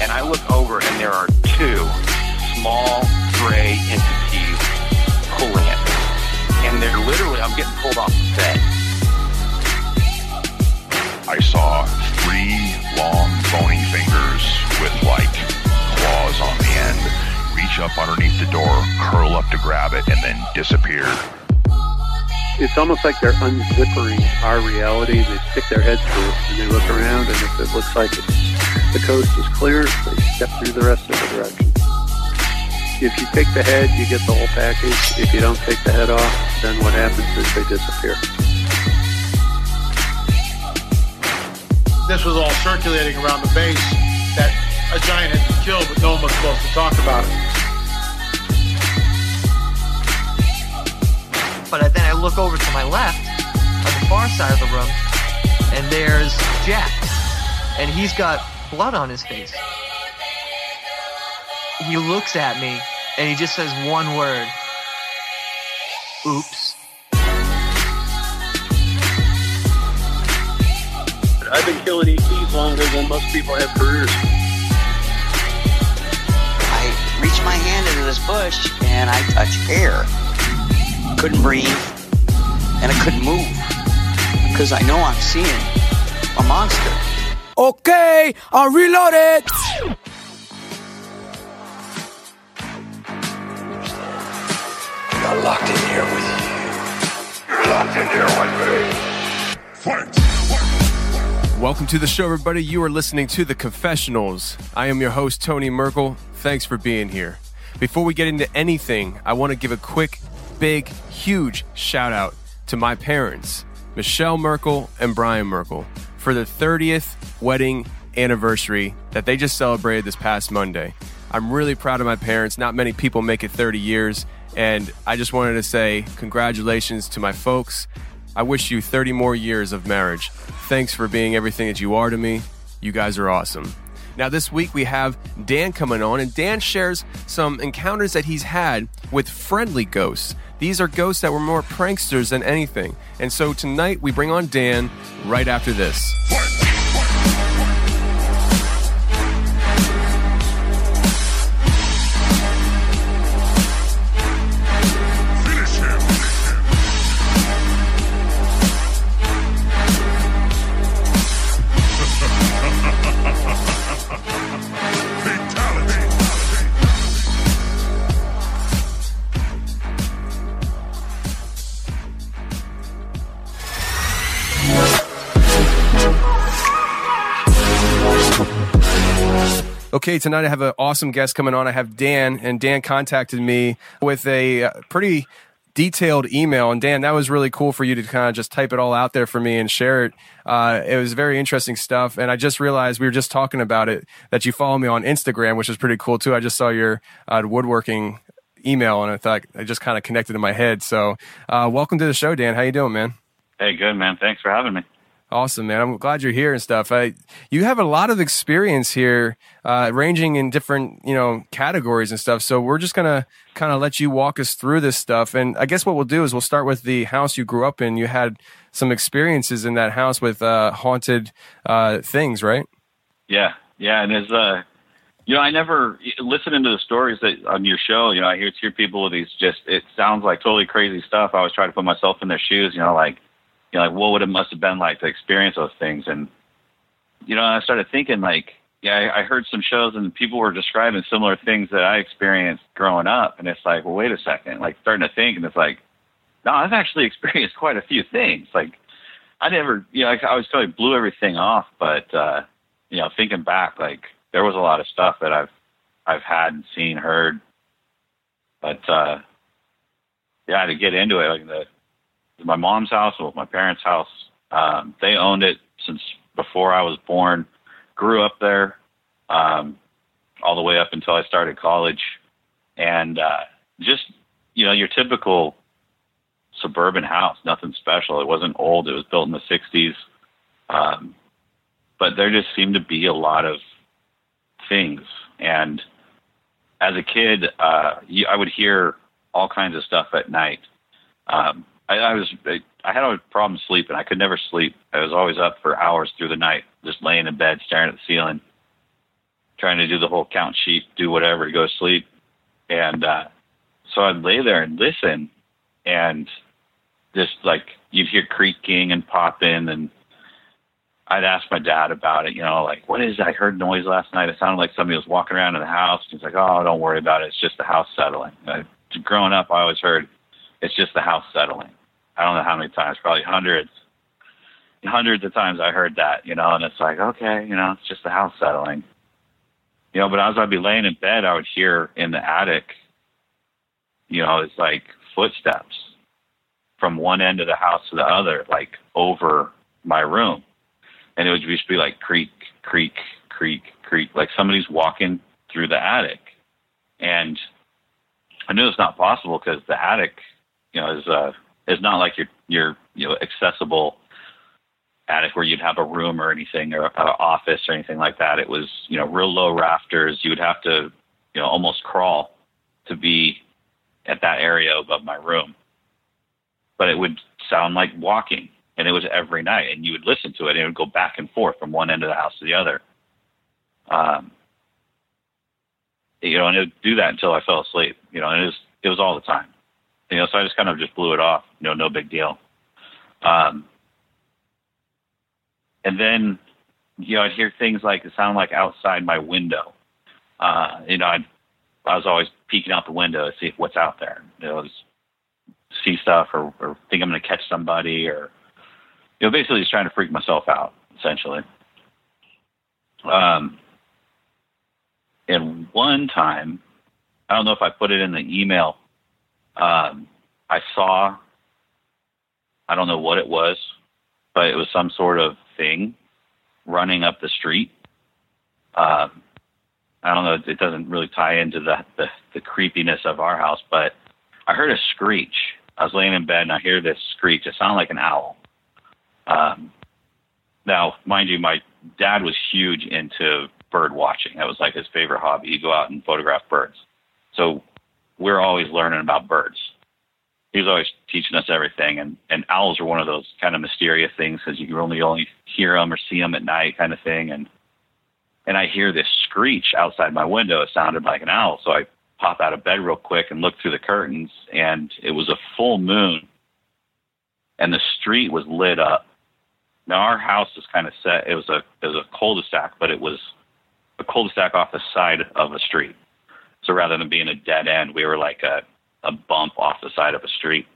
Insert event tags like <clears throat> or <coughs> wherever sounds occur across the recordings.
And I look over and there are two small gray entities pulling it. And they're literally, I'm getting pulled off the bed. I saw three long bony fingers with like claws on the end reach up underneath the door, curl up to grab it, and then disappear. It's almost like they're unzippering our reality. They stick their heads through and they look around, and if it looks like the coast is clear, they step through the rest of the direction. If you take the head, you get the whole package. If you don't take the head off, then what happens is they disappear. This was all circulating around the base that a giant had been killed, but no one was supposed to talk about it. But then I look over to my left, on the far side of the room, and there's Jack. And he's got blood on his face. He looks at me, and he just says one word. Oops. I've been killing ETs longer than most people have careers. I reach my hand into this bush and I touch air. Couldn't breathe and I couldn't move because I know I'm seeing a monster. Okay, I'll reload it. You're locked in here with you. You're locked in here with me. Fight! Welcome to the show, everybody. You are listening to The Confessionals. I am your host, Tony Merkel. Thanks for being here. Before we get into anything, I want to give a quick, big, huge shout out to my parents, Michelle Merkel and Brian Merkel, for the 30th wedding anniversary that they just celebrated this past Monday. I'm really proud of my parents. Not many people make it 30 years, and I just wanted to say congratulations to my folks. I wish you 30 more years of marriage. Thanks for being everything that you are to me. You guys are awesome. Now, this week we have Dan coming on, and Dan shares some encounters that he's had with friendly ghosts. These are ghosts that were more pranksters than anything. And so tonight we bring on Dan right after this. Okay, tonight I have an awesome guest coming on. I have Dan, and Dan contacted me with a uh, pretty detailed email. And Dan, that was really cool for you to kind of just type it all out there for me and share it. Uh, it was very interesting stuff. And I just realized we were just talking about it that you follow me on Instagram, which is pretty cool too. I just saw your uh, woodworking email and I thought I just kind of connected in my head. So, uh, welcome to the show, Dan. How you doing, man? Hey, good man. Thanks for having me. Awesome, man. I'm glad you're here and stuff. I, you have a lot of experience here, uh, ranging in different, you know, categories and stuff. So we're just gonna kind of let you walk us through this stuff. And I guess what we'll do is we'll start with the house you grew up in. You had some experiences in that house with uh, haunted uh, things, right? Yeah, yeah. And as uh, you know, I never listening to the stories that on your show. You know, I hear hear people with these just it sounds like totally crazy stuff. I always try to put myself in their shoes. You know, like you know, like what would it must have been like to experience those things? And you know, I started thinking like, yeah, I, I heard some shows and people were describing similar things that I experienced growing up, and it's like, well, wait a second, like starting to think, and it's like, no, I've actually <laughs> experienced quite a few things. Like, I never, you know, I, I always of blew everything off, but uh, you know, thinking back, like there was a lot of stuff that I've I've had and seen, heard, but uh, yeah, to get into it, like the my mom's house or my parents' house. Um, they owned it since before I was born. Grew up there, um, all the way up until I started college, and uh, just you know your typical suburban house, nothing special. It wasn't old. It was built in the '60s, um, but there just seemed to be a lot of things. And as a kid, uh, you, I would hear all kinds of stuff at night. Um, I, I was I had a problem sleeping. I could never sleep. I was always up for hours through the night, just laying in bed, staring at the ceiling, trying to do the whole count sheet, do whatever to go to sleep. And uh, so I'd lay there and listen, and just like you'd hear creaking and popping, and I'd ask my dad about it. You know, like what is? I heard noise last night. It sounded like somebody was walking around in the house. He's like, oh, don't worry about it. It's just the house settling. I, growing up, I always heard it's just the house settling. I don't know how many times, probably hundreds, hundreds of times I heard that, you know, and it's like, okay, you know, it's just the house settling. You know, but as I'd be laying in bed, I would hear in the attic, you know, it's like footsteps from one end of the house to the other, like over my room. And it would just be like creak, creak, creak, creak, like somebody's walking through the attic. And I knew it's not possible because the attic, you know, is uh, it's not like your your you know accessible attic where you'd have a room or anything or an office or anything like that. It was you know real low rafters. You would have to you know almost crawl to be at that area above my room. But it would sound like walking, and it was every night. And you would listen to it, and it would go back and forth from one end of the house to the other. Um, you know, and it would do that until I fell asleep. You know, and it was it was all the time you know, so I just kind of just blew it off, you know, no big deal. Um, and then, you know, I'd hear things like it sounded like outside my window. Uh, you know, I'd, I was always peeking out the window to see what's out there. You know, see stuff or, or think I'm going to catch somebody or, you know, basically just trying to freak myself out, essentially. Um, and one time, I don't know if I put it in the email um, I saw, I don't know what it was, but it was some sort of thing running up the street. Um, I don't know. It doesn't really tie into the, the, the creepiness of our house, but I heard a screech. I was laying in bed and I hear this screech. It sounded like an owl. Um, now, mind you, my dad was huge into bird watching. That was like his favorite hobby. He'd go out and photograph birds. So we're always learning about birds. He was always teaching us everything, and and owls are one of those kind of mysterious things because you can only only hear them or see them at night, kind of thing. And and I hear this screech outside my window. It sounded like an owl, so I pop out of bed real quick and look through the curtains, and it was a full moon, and the street was lit up. Now our house is kind of set. It was a it was a cul-de-sac, but it was a cul-de-sac off the side of a street. So rather than being a dead end, we were like a, a bump off the side of a street.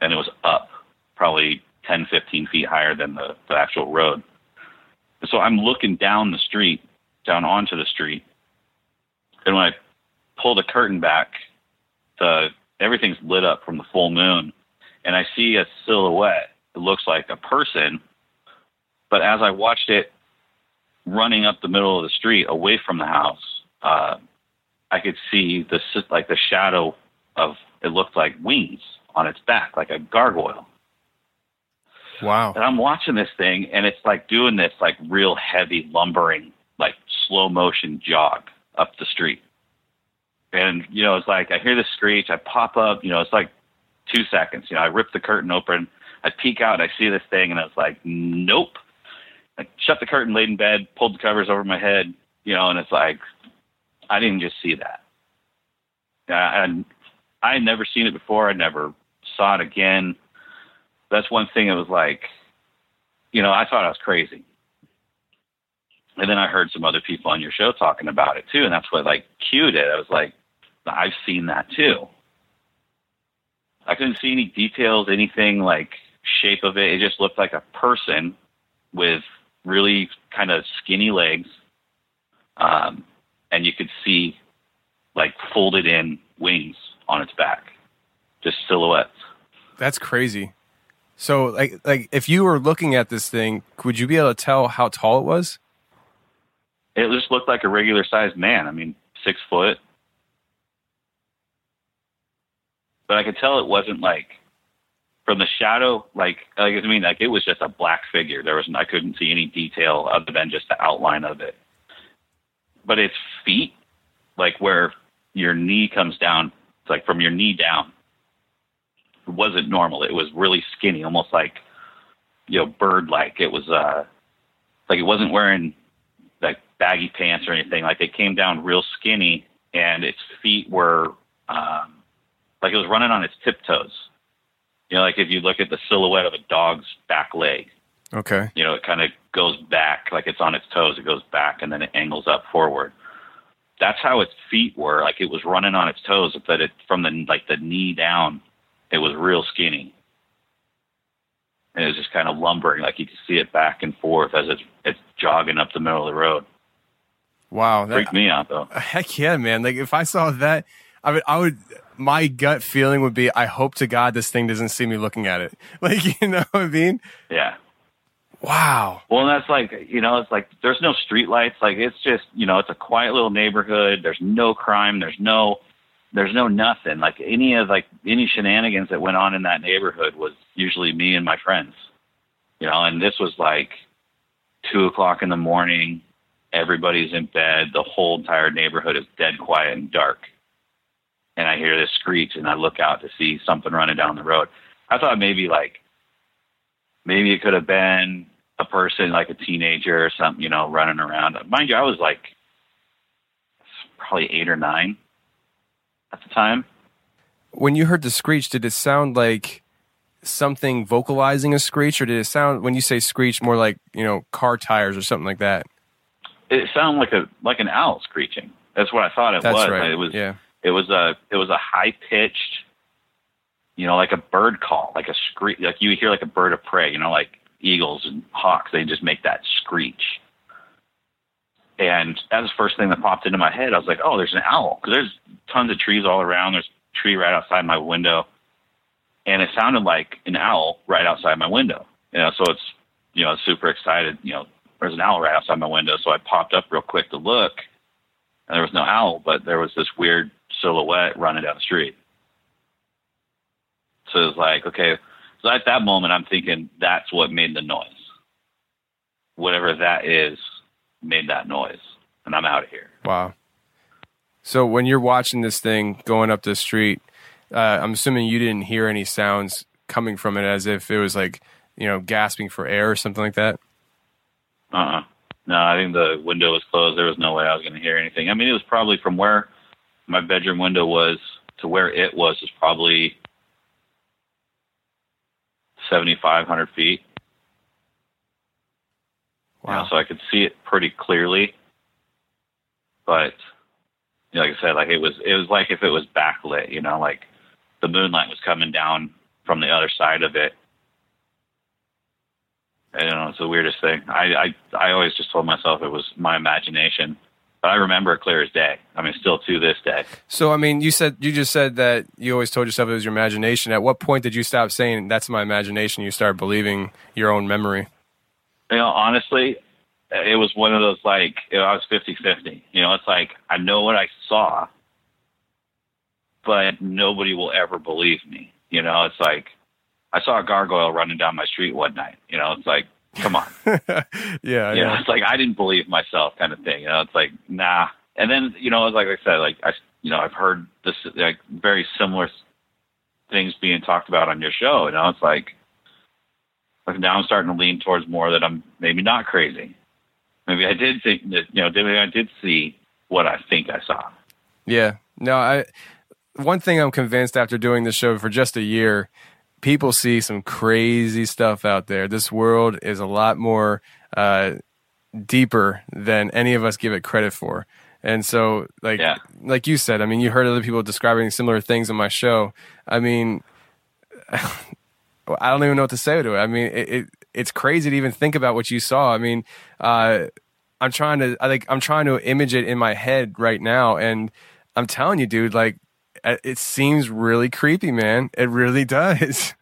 And it was up probably 10, 15 feet higher than the, the actual road. So I'm looking down the street, down onto the street. And when I pull the curtain back, the everything's lit up from the full moon. And I see a silhouette. It looks like a person. But as I watched it running up the middle of the street away from the house, uh, I could see the like the shadow of it looked like wings on its back, like a gargoyle. Wow. And I'm watching this thing, and it's like doing this like real heavy lumbering, like slow motion jog up the street. And you know, it's like I hear the screech, I pop up, you know, it's like two seconds. You know, I rip the curtain open, I peek out, and I see this thing, and I was like, nope. I shut the curtain, laid in bed, pulled the covers over my head, you know, and it's like I didn't just see that. And I had never seen it before. I never saw it again. That's one thing. It was like, you know, I thought I was crazy. And then I heard some other people on your show talking about it too, and that's what like cued it. I was like, I've seen that too. I couldn't see any details, anything like shape of it. It just looked like a person with really kind of skinny legs, um, and you could see like folded in wings on its back, just silhouettes. That's crazy. So, like, like if you were looking at this thing, would you be able to tell how tall it was? It just looked like a regular sized man. I mean, six foot. But I could tell it wasn't like from the shadow, like, like I mean, like it was just a black figure. There was I couldn't see any detail other than just the outline of it. But its feet, like where your knee comes down, it's like from your knee down, it wasn't normal. It was really skinny, almost like you know, bird like. It was uh like it wasn't wearing like baggy pants or anything. Like it came down real skinny and its feet were um like it was running on its tiptoes. You know, like if you look at the silhouette of a dog's back leg, Okay. you know, it kind of goes back, like it's on its toes, it goes back and then it angles up forward. That's how its feet were. Like it was running on its toes, but it from the like the knee down, it was real skinny. And it was just kind of lumbering, like you could see it back and forth as it's it's jogging up the middle of the road. Wow. That, Freaked me out though. <laughs> Heck yeah, man. Like if I saw that, I would, I would, my gut feeling would be, I hope to God this thing doesn't see me looking at it. <laughs> Like, you know what I mean? Yeah. Wow. Well, that's like you know, it's like there's no street lights. Like it's just you know, it's a quiet little neighborhood. There's no crime. There's no, there's no nothing. Like any of like any shenanigans that went on in that neighborhood was usually me and my friends. You know, and this was like two o'clock in the morning. Everybody's in bed. The whole entire neighborhood is dead quiet and dark. And I hear this screech, and I look out to see something running down the road. I thought maybe like maybe it could have been a person like a teenager or something, you know, running around. Mind you, I was like probably eight or nine at the time. When you heard the screech, did it sound like something vocalizing a screech, or did it sound when you say screech more like you know car tires or something like that? It sounded like a like an owl screeching. That's what I thought it That's was. right. It was Yeah. it was a it was a high pitched, you know, like a bird call, like a screech, like you hear like a bird of prey, you know, like eagles and hawks. They just make that screech. And that was the first thing that popped into my head. I was like, oh, there's an owl because there's tons of trees all around. There's a tree right outside my window, and it sounded like an owl right outside my window. You know, so it's you know super excited. You know, there's an owl right outside my window, so I popped up real quick to look, and there was no owl, but there was this weird silhouette running down the street. So it was like, okay. So at that moment, I'm thinking that's what made the noise. Whatever that is, made that noise, and I'm out of here. Wow. So when you're watching this thing going up the street, uh, I'm assuming you didn't hear any sounds coming from it, as if it was like you know gasping for air or something like that. Uh uh No, I think the window was closed. There was no way I was going to hear anything. I mean, it was probably from where my bedroom window was to where it was was probably seventy five hundred feet. Wow. so I could see it pretty clearly, but you know, like I said, like it was it was like if it was backlit. You know, like the moonlight was coming down from the other side of it. I don't know. It's the weirdest thing. I, I I always just told myself it was my imagination, but I remember it clear as day. I mean, still to this day. So I mean, you said you just said that you always told yourself it was your imagination. At what point did you stop saying that's my imagination? You start believing your own memory. You know, honestly, it was one of those like you know, I was fifty fifty. You know, it's like I know what I saw, but nobody will ever believe me. You know, it's like I saw a gargoyle running down my street one night. You know, it's like, come on. <laughs> yeah, you know, yeah. it's like I didn't believe myself, kind of thing. You know, it's like nah. And then you know, like I said, like I, you know, I've heard this like very similar things being talked about on your show. You know, it's like, like now I'm starting to lean towards more that I'm maybe not crazy. Maybe I did think that you know, maybe I did see what I think I saw. Yeah. No, I one thing I'm convinced after doing this show for just a year, people see some crazy stuff out there. This world is a lot more uh, deeper than any of us give it credit for. And so, like, like you said, I mean, you heard other people describing similar things on my show. I mean, <laughs> I don't even know what to say to it. I mean, it, it it's crazy to even think about what you saw. I mean, uh, I'm trying to, I think I'm trying to image it in my head right now, and I'm telling you, dude, like, it seems really creepy, man. It really <laughs> does.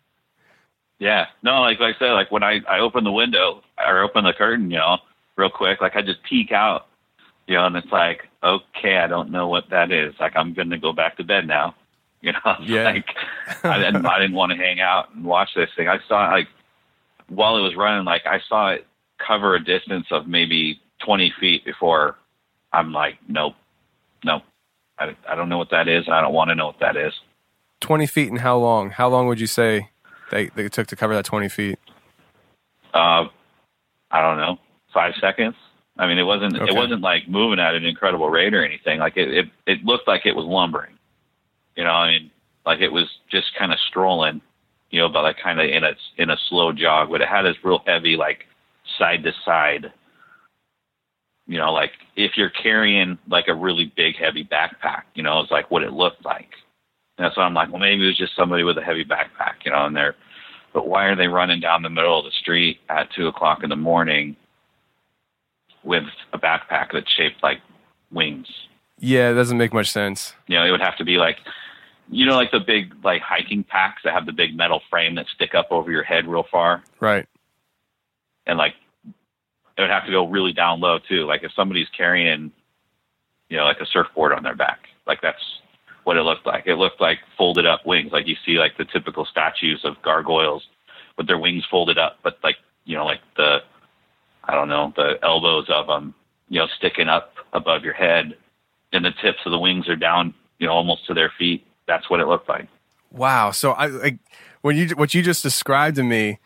Yeah. No, like like I said, like when I I open the window or open the curtain, you know, real quick, like I just peek out, you know, and it's like, okay, I don't know what that is. Like I'm gonna go back to bed now. <laughs> You know, Yeah. like I didn't I didn't want to hang out and watch this thing. I saw it, like while it was running, like I saw it cover a distance of maybe 20 feet before I'm like, nope, nope. I, I don't know what that is. and I don't want to know what that is. 20 feet and how long? How long would you say they, they took to cover that 20 feet? Uh, I don't know, five seconds. I mean, it wasn't Okay. it wasn't like moving at an incredible rate or anything. Like it it, it looked like it was lumbering. You know, I mean, like it was just kind of strolling. You know, but like kind of in a in a slow jog. But it had this real heavy like side to side. You know, like if you're carrying like a really big heavy backpack, you know, it's like what it looked like. And that's why I'm like, well, maybe it was just somebody with a heavy backpack, you know, and they're, but why are they running down the middle of the street at two o'clock in the morning with a backpack that's shaped like wings? Yeah, it doesn't make much sense. You know, it would have to be like, you know, like the big like hiking packs that have the big metal frame that stick up over your head real far, Right. and like would have to go really down low too. Like if somebody's carrying, you know, like a surfboard on their back, like that's what it looked like. It looked like folded up wings, like you see like the typical statues of gargoyles with their wings folded up, but like you know, like the I don't know, the elbows of them, you know, sticking up above your head, and the tips of the wings are down, you know, almost to their feet. That's what it looked like. Wow. So I like when you what you just described to me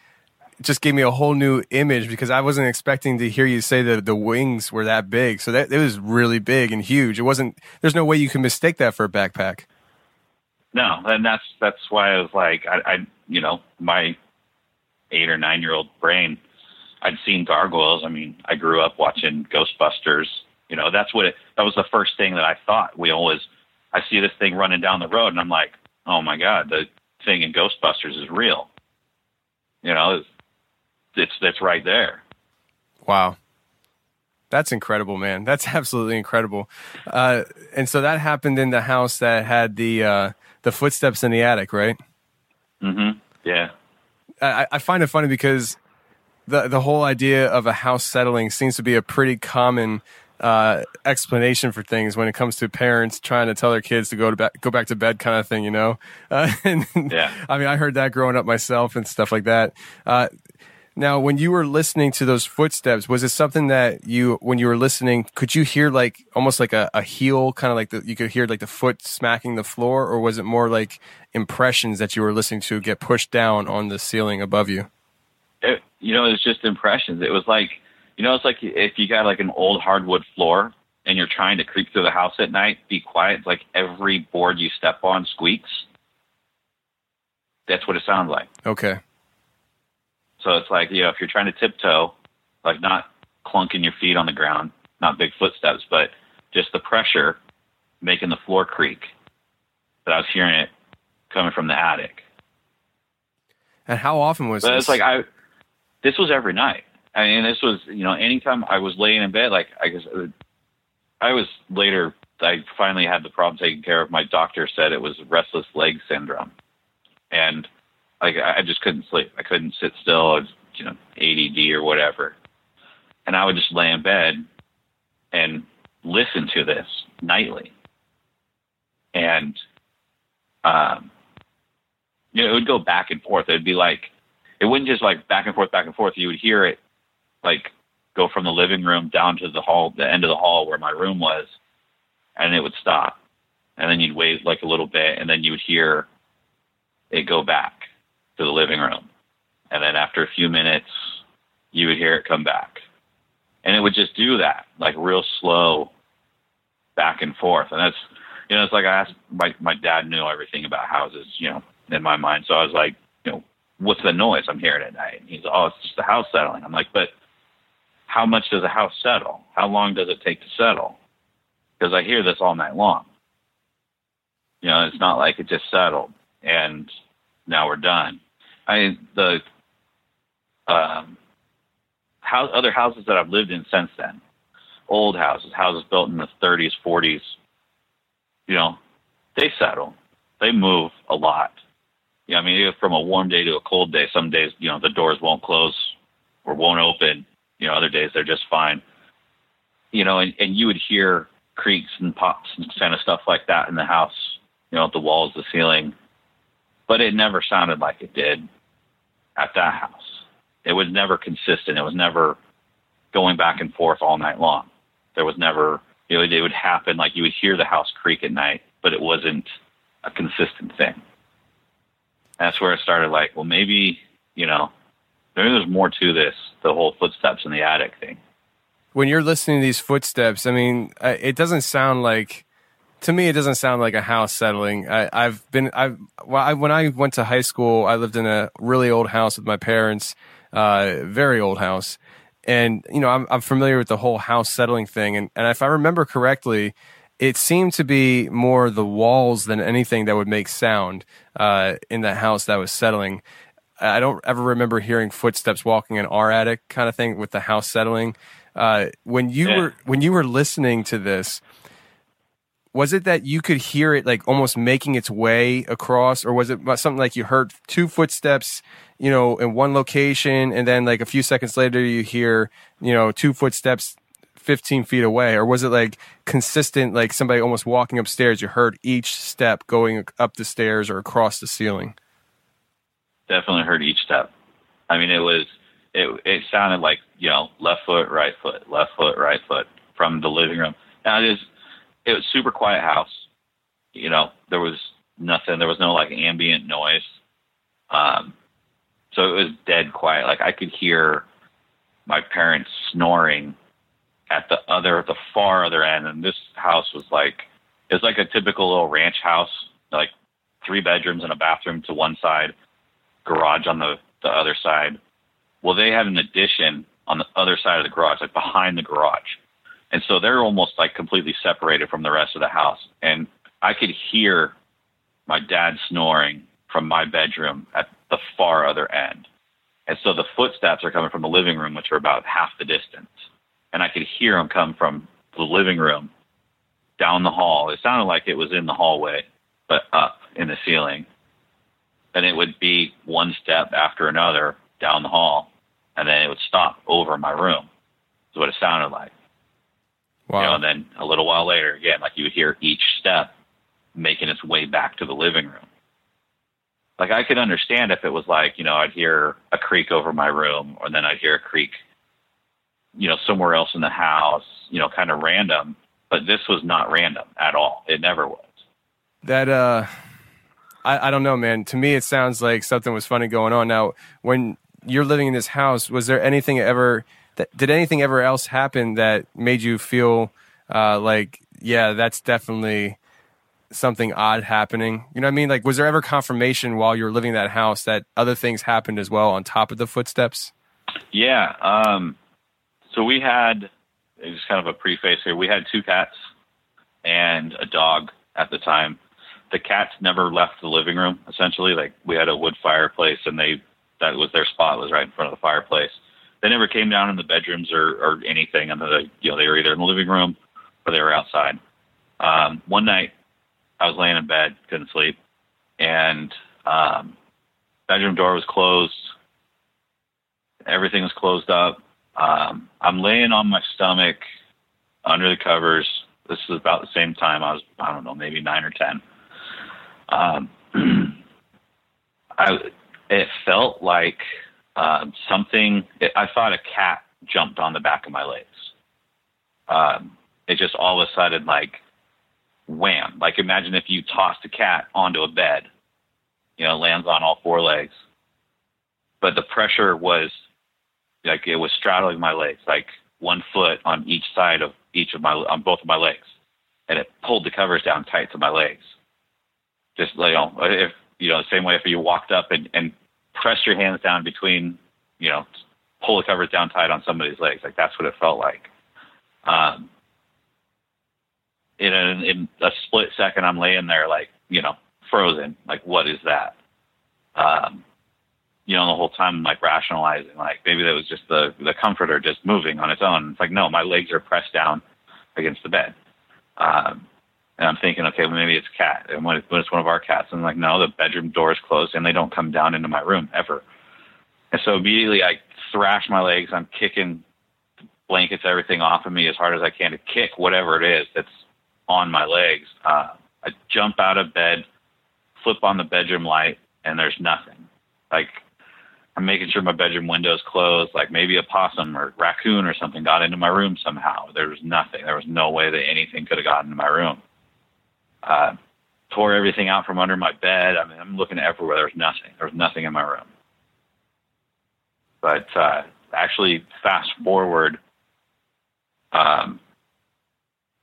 just gave me a whole new image because I wasn't expecting to hear you say that the wings were that big. So that it was really big and huge. It wasn't there's no way you can mistake that for a backpack. No, and that's that's why I was like, I, I you know, my eight or nine year old brain, I'd seen gargoyles. I mean, I grew up watching Ghostbusters. You know, that's what it. That was the first thing that I thought. We always, I see this thing running down the road, and I'm like, oh my god, the thing in Ghostbusters is real. You know, it's it's, it's right there. Wow. That's incredible, man. That's <laughs> absolutely incredible. Uh, and so that happened in the house that had the uh, the footsteps in the attic, right? Mm-hmm. Yeah. I, I find it funny because the the whole idea of a house settling seems to be a pretty common uh, explanation for things when it comes to parents trying to tell their kids to go to ba- go back to bed, kind of thing. You know? <laughs> Uh, and, Yeah. I mean, I heard that growing up myself and stuff like that. Uh, now, when you were listening to those footsteps, was it something that you, when you were listening, could you hear like almost like a, a heel, kind of like the, you could hear like the foot smacking the floor, or was it more like impressions that you were listening to get pushed down on the ceiling above you? it, you know, it's just impressions. It was like, you know, it's like if you got like an old hardwood floor and you're trying to creep through the house at night, be quiet. It's like every board you step on squeaks. That's what it sounds like. Okay. So it's like, you know, if you're trying to tiptoe, like not clunking your feet on the ground, not big footsteps, but just the pressure making the floor creak. That I was hearing it coming from the attic. And how often was But this? it's like I, this was every night. I mean, this was you know, anytime I was laying in bed, like I guess uh, I was later. I finally had the problem taken care of. My doctor said it was restless leg syndrome, and like I just couldn't sleep. I couldn't sit still. I was, you know, ADD or whatever, and I would just lay in bed and listen to this nightly, and um, you know, it would go back and forth. It'd be like, it wouldn't just like back and forth, back and forth. You would hear it like go from the living room down to the hall, the end of the hall where my room was, and it would stop. And then you'd wait like a little bit, and then you would hear it go back to the living room. And then after a few minutes, you would hear it come back. And it would just do that, like real slow back and forth. And that's, you know, it's like I asked my, my dad knew everything about houses, you know, in my mind. So I was like, you know, what's the noise I'm hearing at night? And he's, oh, it's just the house settling. I'm like, but how much does a house settle? How long does it take to settle? Because I hear this all night long. You know, it's not like it just settled and now we're done. I the um, house, other houses that I've lived in since then, old houses, houses built in the 30s, 40s, you know, they settle, they move a lot. Yeah, I mean, from a warm day to a cold day, some days, you know, the doors won't close or won't open. You know, other days they're just fine. You know, and, and you would hear creaks and pops and kind of stuff like that in the house, you know, the walls, the ceiling. But it never sounded like it did at that house. It was never consistent. It was never going back and forth all night long. There was never, you know, it would happen like you would hear the house creak at night, but it wasn't a consistent thing. That's where it started like, well, maybe, you know, maybe there's more to this, the whole footsteps in the attic thing. When you're listening to these footsteps, I mean, it doesn't sound like to me, it doesn't sound like a house settling. I, have been, I've, well, I, when I went to high school, I lived in a really old house with my parents, uh, very old house. And, you know, I'm, I'm familiar with the whole house settling thing. And, and if I remember correctly, it seemed to be more the walls than anything that would make sound, uh, in that house that was settling. I don't ever remember hearing footsteps walking in our attic kind of thing with the house settling. Uh, when you yeah. were, when you were listening to this, was it that you could hear it like almost making its way across or was it something like you heard two footsteps you know in one location and then like a few seconds later you hear you know two footsteps 15 feet away? Or was it like consistent like somebody almost walking upstairs you heard each step going up the stairs or across the ceiling? Definitely heard each step. I mean it was it it sounded like you know left foot right foot left foot right foot from the living room. Now it is it was super quiet house. You know, there was nothing. There was no like ambient noise. Um, so it was dead quiet. Like I could hear my parents snoring at the other, the far other end. And this house was like, it was like a typical little ranch house, like three bedrooms and a bathroom to one side, garage on the, the other side. Well, they had an addition on the other side of the garage, like behind the garage. And so they're almost like completely separated from the rest of the house. And I could hear my dad snoring from my bedroom at the far other end. And so the footsteps are coming from the living room, which are about half the distance. And I could hear them come from the living room down the hall. It sounded like it was in the hallway, but up in the ceiling. And it would be one step after another down the hall. And then it would stop over my room. Is what it sounded like. Wow. You know, and then a little while later, again, like you would hear each step making its way back to the living room. Like I could understand if it was like, you know, I'd hear a creak over my room or then I'd hear a creak, you know, somewhere else in the house, you know, kind of random. But this was not random at all. It never was. That, uh, I, I don't know, man. To me, it sounds like something was funny going on. Now, when you're living in this house, was there anything ever did anything ever else happen that made you feel uh, like, yeah, that's definitely something odd happening? You know what I mean? Like, was there ever confirmation while you were living in that house that other things happened as well on top of the footsteps? Yeah. Um, so we had, it was kind of a preface here. We had two cats and a dog at the time. The cats never left the living room. Essentially, like we had a wood fireplace, and they that was their spot was right in front of the fireplace they never came down in the bedrooms or, or anything. And the, you know, they were either in the living room or they were outside. Um, one night I was laying in bed, couldn't sleep, and um, bedroom door was closed. Everything was closed up. Um, I'm laying on my stomach under the covers. This is about the same time I was, I don't know, maybe nine or ten. Um, <clears throat> I it felt like um, something. It, I thought a cat jumped on the back of my legs. Um, it just all of a sudden like wham! Like imagine if you tossed a cat onto a bed, you know, lands on all four legs, but the pressure was like it was straddling my legs, like one foot on each side of each of my on both of my legs, and it pulled the covers down tight to my legs. Just you know, if you know, the same way if you walked up and, and pressed your hands down between, you know, pull the covers down tight on somebody's legs, like that's what it felt like. Um, in a, in a split second, I'm laying there like, you know, frozen. Like, what is that? Um, you know, the whole time I'm like rationalizing, like maybe that was just the the comforter just moving on its own. It's like, no, my legs are pressed down against the bed. Um, and I'm thinking, okay, well, maybe it's cat. And when, when it's one of our cats, I'm like, no, the bedroom door is closed and they don't come down into my room ever. And so immediately I thrash my legs. I'm kicking blankets, everything off of me as hard as I can to kick whatever it is that's on my legs. Uh, I jump out of bed, flip on the bedroom light, and there's nothing. Like I'm making sure my bedroom window's closed. Like maybe a possum or raccoon or something got into my room somehow. There was nothing. There was no way that anything could have gotten into my room. Uh, tore everything out from under my bed. I mean, I'm looking everywhere. There's nothing. There's nothing in my room. But uh, actually, fast forward, um,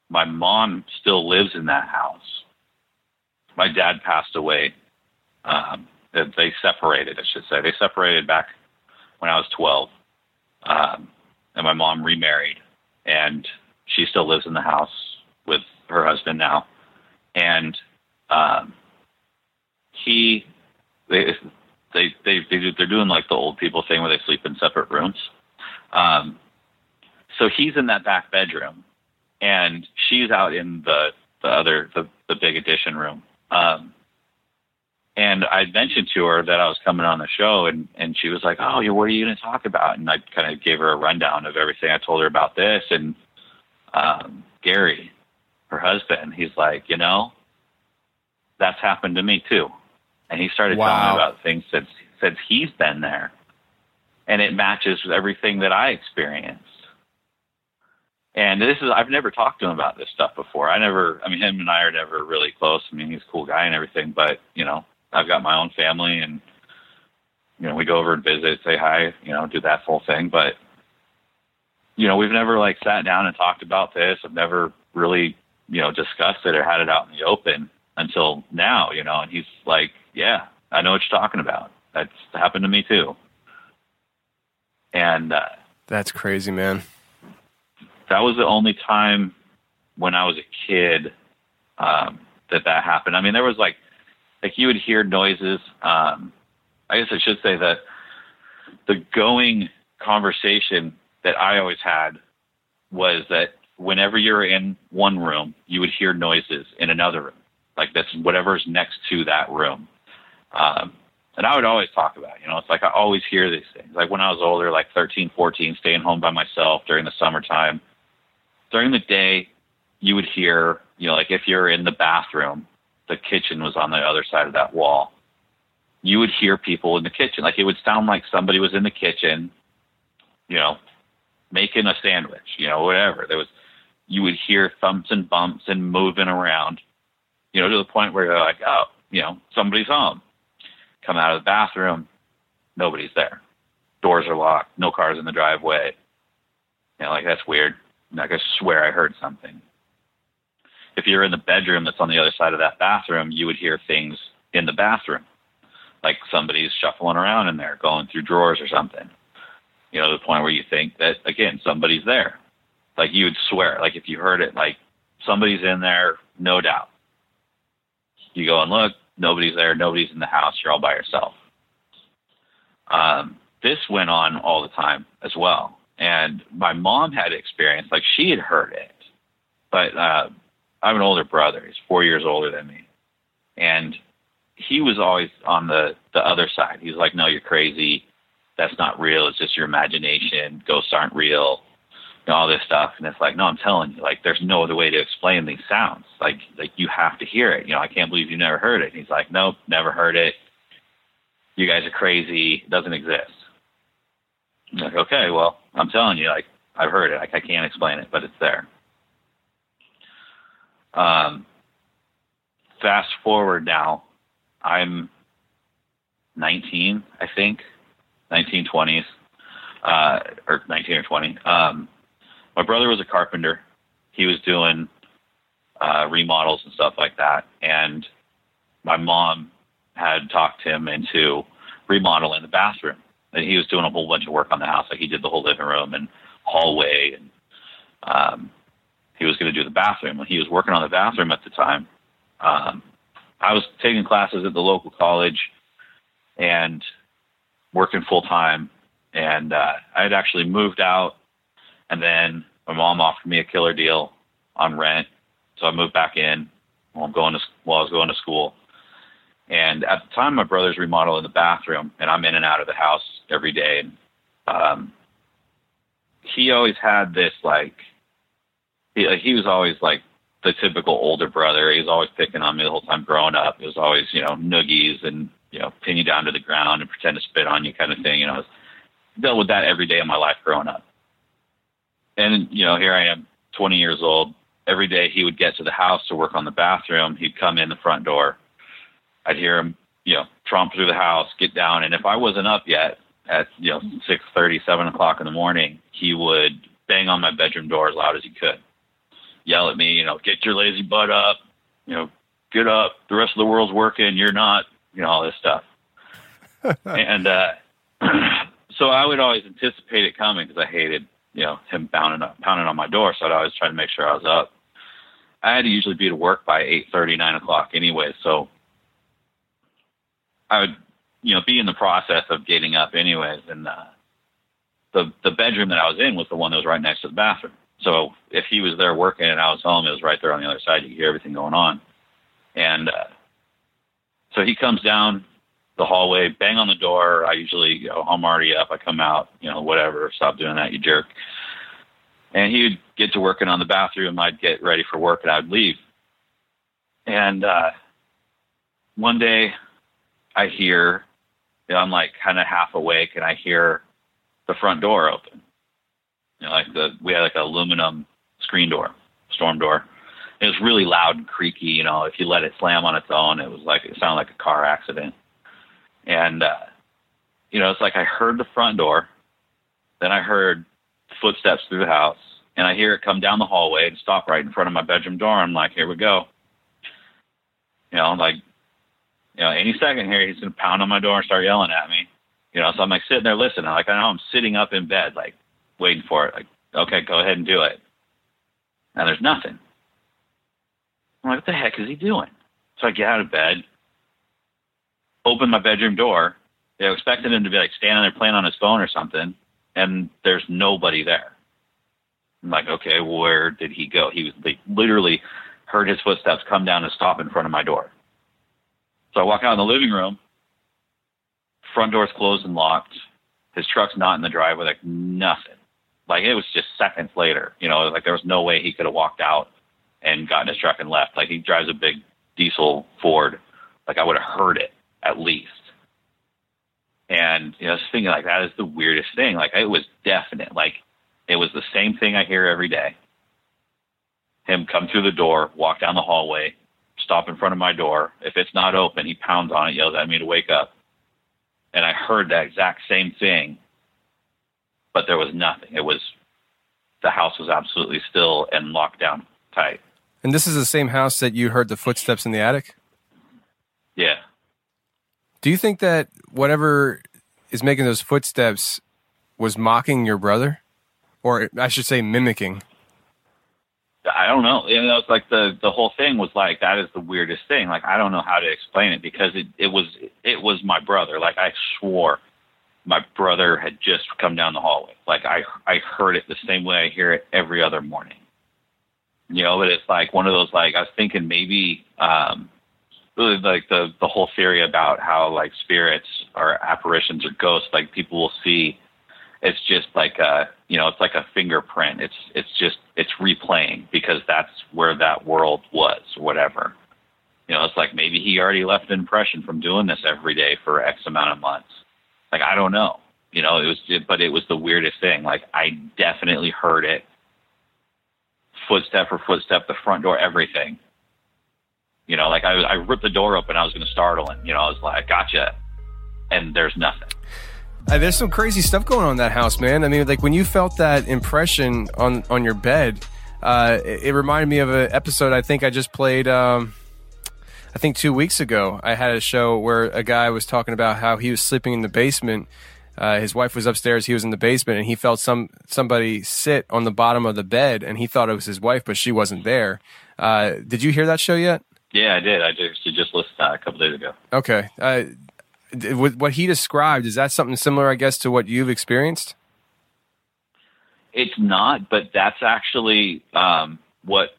my mom still lives in that house. My dad passed away. Um, they separated, I should say. They separated back when I was 12. Um, and my mom remarried, and she still lives in the house with her husband now and um, he they they they, they they're doing like the old people thing where they sleep in separate rooms. Um, so he's in that back bedroom, and she's out in the the other the the big addition room. Um, and I mentioned to her that I was coming on the show, and and she was like, "Oh, what are you going to talk about?" And I kind of gave her a rundown of everything I told her about this, and um, Gary, her husband, he's like, you know, that's happened to me too. And he started wow. telling me about things since since he's been there. And it matches with everything that I experienced. And this is I've never talked to him about this stuff before. I never I mean him and I are never really close. I mean he's a cool guy and everything, but you know, I've got my own family and you know, we go over and visit, say hi, you know, do that full thing. But you know, we've never like sat down and talked about this. I've never really you know, discussed it or had it out in the open until now, you know, and he's like, yeah, I know what you're talking about. That's happened to me too. And uh, that's crazy, man. That was the only time when I was a kid um, that that happened. I mean, there was like, like you would hear noises. Um, I guess I should say that the going conversation that I always had was that whenever you're in one room, you would hear noises in another room, like that's whatever's next to that room. Um, and I would always talk about, you know, it's like I always hear these things. Like when I was older, like 13, 14, staying home by myself during the summertime. During the day, you would hear, you know, like if you're in the bathroom, the kitchen was on the other side of that wall. You would hear people in the kitchen. Like it would sound like somebody was in the kitchen, you know, making a sandwich, you know, whatever. There was you would hear thumps and bumps and moving around, you know, to the point where you're like, oh, you know, somebody's home. Come out of the bathroom, nobody's there. Doors are locked, no cars in the driveway. You know, like that's weird. Like I swear I heard something. If you're in the bedroom that's on the other side of that bathroom, you would hear things in the bathroom, like somebody's shuffling around in there, going through drawers or something. You know, to the point where you think that again somebody's there. Like you would swear, like if you heard it, like somebody's in there, no doubt. You go and look, nobody's there, nobody's in the house, you're all by yourself. Um, this went on all the time as well. And my mom had experience, like she had heard it. But uh, I have an older brother, he's four years older than me. And he was always on the, the other side. He's like, no, you're crazy. That's not real. It's just your imagination. Ghosts aren't real know, all this stuff. And it's like, no, I'm telling you, like, there's no other way to explain these sounds. Like, like you have to hear it. You know, I can't believe you never heard it. And he's like, nope, never heard it. you guys are crazy. It doesn't exist. I'm like, okay, well, I'm telling you, like, I've heard it. Like, I can't explain it, but it's there. Um, fast forward now, I'm 19, I think, 1920s, uh, or 19 or 20. Um, my brother was a carpenter. He was doing uh, remodels and stuff like that, and my mom had talked him into remodeling the bathroom. And he was doing a whole bunch of work on the house. Like he did the whole living room and hallway, and um, he was going to do the bathroom. When he was working on the bathroom at the time, um, I was taking classes at the local college and working full time. And uh, I had actually moved out, and then my mom offered me a killer deal on rent, so I moved back in while I'm going to while I was going to school. And at the time, my brother's remodeling the bathroom, and I'm in and out of the house every day. And um, he always had this like he, he was always like the typical older brother. He was always picking on me the whole time growing up. It was always you know noogies and you know pin you down to the ground and pretend to spit on you kind of thing. Know, I was, dealt with that every day of my life growing up. And you know, here I am, 20 years old. Every day he would get to the house to work on the bathroom. He'd come in the front door I'd hear him, you know, tromp through the house, get down, and if I wasn't up yet at you know six thirty, seven o'clock in the morning, he would bang on my bedroom door as loud as he could, yell at me, you know, get your lazy butt up, you know, get up. The rest of the world's working, you're not, you know, all this stuff. <laughs> and uh, <clears throat> so I would always anticipate it coming because I hated, you know, him pounding up, pounding on my door. So I'd always try to make sure I was up. I had to usually be to work by eight thirty, nine o'clock anyway. So I would, you know, be in the process of getting up anyways. And uh, the the bedroom that I was in was the one that was right next to the bathroom. So if he was there working and I was home, it was right there on the other side. You could hear everything going on. And uh, so he comes down the hallway, bang on the door. I usually, you know, I'm already up. I come out, you know, whatever. Stop doing that, you jerk. And he would get to working on the bathroom. I'd get ready for work and I'd leave. And uh, one day I hear, you know, I'm like kind of half awake and I hear the front door open. You know, like the, we had like an aluminum screen door, storm door. It was really loud and creaky. You know, if you let it slam on its own, it was like, it sounded like a car accident. And, uh, you know, it's like I heard the front door, then I heard footsteps through the house, and I hear it come down the hallway and stop right in front of my bedroom door. I'm like, here we go. You know, like you know, any second here, he's going to pound on my door and start yelling at me. You know, so I'm like sitting there listening. Like I know I'm sitting up in bed, like waiting for it. Like, okay, go ahead and do it. And there's nothing. I'm like, what the heck is he doing? So I get out of bed, open my bedroom door. Know, expecting him to be like standing there playing on his phone or something, and there's nobody there. I'm like, okay, where did he go? He was they literally heard his footsteps come down and stop in front of my door. So I walk out in the living room. Front door's closed and locked. His truck's not in the driveway. Like nothing. Like it was just seconds later. You know, like there was no way he could have walked out and gotten his truck and left. Like he drives a big diesel Ford. Like I would have heard it at least. And you know, just thinking like that is the weirdest thing. Like it was definite. Like it was the same thing I hear every day. Him come through the door, walk down the hallway, stop in front of my door. If it's not open, he pounds on it, yells at me to wake up. And I heard that exact same thing, but there was nothing. It was the house was absolutely still and locked down tight. And this is the same house that you heard the footsteps in the attic? Yeah. Do you think that whatever is making those footsteps was mocking your brother? Or I should say mimicking? I don't know. You know, it's like the the whole thing was like that is the weirdest thing. Like I don't know how to explain it because it it was it was my brother. Like I swore my brother had just come down the hallway. Like I I heard it the same way I hear it every other morning. You know, but it's like one of those like I was thinking maybe um really like the the whole theory about how like spirits or apparitions or ghosts like people will see it's just like a you know it's like a fingerprint it's it's just it's replaying because that's where that world was whatever you know it's like maybe he already left an impression from doing this every day for X amount of months. Like I don't know, you know, it was, but it was the weirdest thing. Like I definitely heard it, footstep for footstep, the front door, everything. You know, like I, I ripped the door open, I was going to startle him. You know, I was like, gotcha, and there's nothing. Uh, there's some crazy stuff going on in that house, man. I mean, like when you felt that impression on on your bed, uh, it, it reminded me of an episode I think I just played. Um, I think two weeks ago, I had a show where a guy was talking about how he was sleeping in the basement. Uh, his wife was upstairs, he was in the basement, and he felt some somebody sit on the bottom of the bed, and he thought it was his wife, but she wasn't there. Uh, did you hear that show yet? Yeah, I did. I just just listened to that a couple days ago. Okay. Uh, what he described, is that something similar, I guess, to what you've experienced? It's not, but that's actually um, what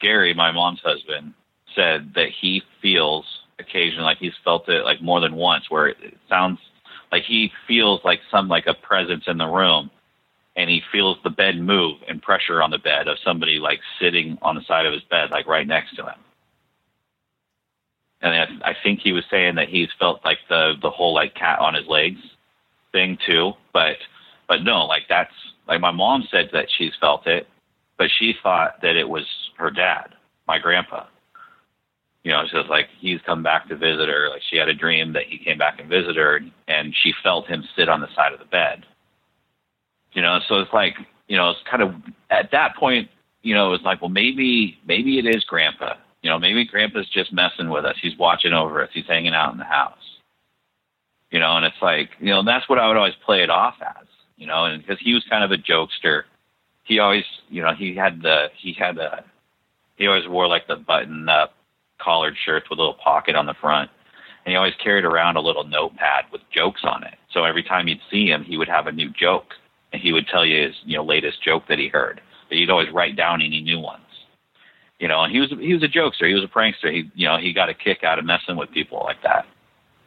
Gary, my mom's husband, said that he feels occasionally, like he's felt it like more than once, where it sounds like he feels like some like a presence in the room, and he feels the bed move and pressure on the bed of somebody like sitting on the side of his bed, like right next to him. And I, I think he was saying that he's felt like the the whole like cat on his legs thing too, but but no, like that's like my mom said that she's felt it, but she thought that it was her dad, my grandpa. You know, she was like he's come back to visit her. Like she had a dream that he came back and visited her, and she felt him sit on the side of the bed. You know, so it's like you know, it's kind of at that point, you know, it's like well maybe maybe it is grandpa. You know, maybe grandpa's just messing with us. He's watching over us. He's hanging out in the house. You know, and it's like you know that's what I would always play it off as you know, and because he was kind of a jokester, he always, you know, he had the he had a he always wore like the button up collared shirts with a little pocket on the front, and he always carried around a little notepad with jokes on it. So every time you'd see him, he would have a new joke, and he would tell you his you know latest joke that he heard. But he'd always write down any new ones. You know, and he was he was a jokester. He was a prankster. He you know he got a kick out of messing with people like that.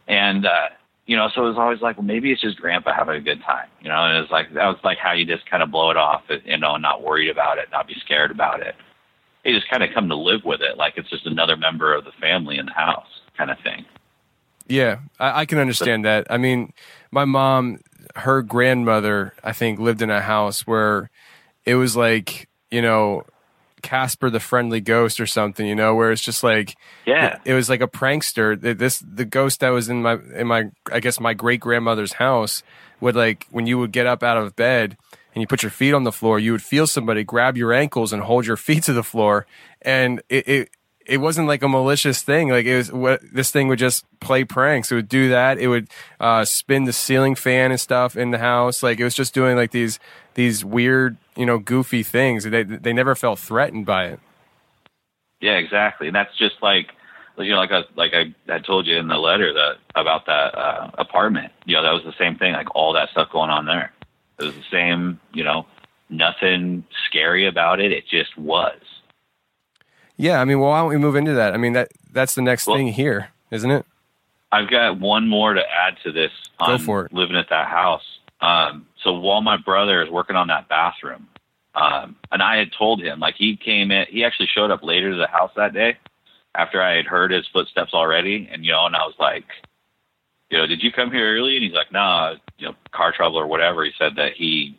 And uh, you know, so it was always like, well, maybe it's just grandpa having a good time, you know, and it was like, that was like how you just kind of blow it off, you know, and not worried about it, not be scared about it. You just kind of come to live with it. Like it's just another member of the family in the house kind of thing. Yeah, I, I can understand that. I mean, my mom, her grandmother, I think, lived in a house where it was like, you know, Casper the Friendly Ghost or something, you know, where it's just like, yeah, it, it was like a prankster. This the ghost that was in my in my I guess my great grandmother's house would like when you would get up out of bed and you put your feet on the floor, you would feel somebody grab your ankles and hold your feet to the floor, and it. it it wasn't like a malicious thing. Like it was what this thing would just play pranks. It would do that. It would uh, spin the ceiling fan and stuff in the house. Like it was just doing like these these weird, you know, goofy things. They they never felt threatened by it. Yeah, exactly. And that's just like you know, like I like I had told you in the letter that about that uh, apartment. You know, that was the same thing. Like all that stuff going on there. It was the same. You know, nothing scary about it. It just was. Yeah, I mean, well, why don't we move into that? I mean, that that's the next Well- thing here, isn't it? I've got one more to add to this. Go for it. Living at that house. Um, so while my brother is working on that bathroom, um, and I had told him, like he came in, he actually showed up later to the house that day after I had heard his footsteps already, and you know, and I was like, you know, did you come here early? And he's like, nah, you know, car trouble or whatever. He said that he,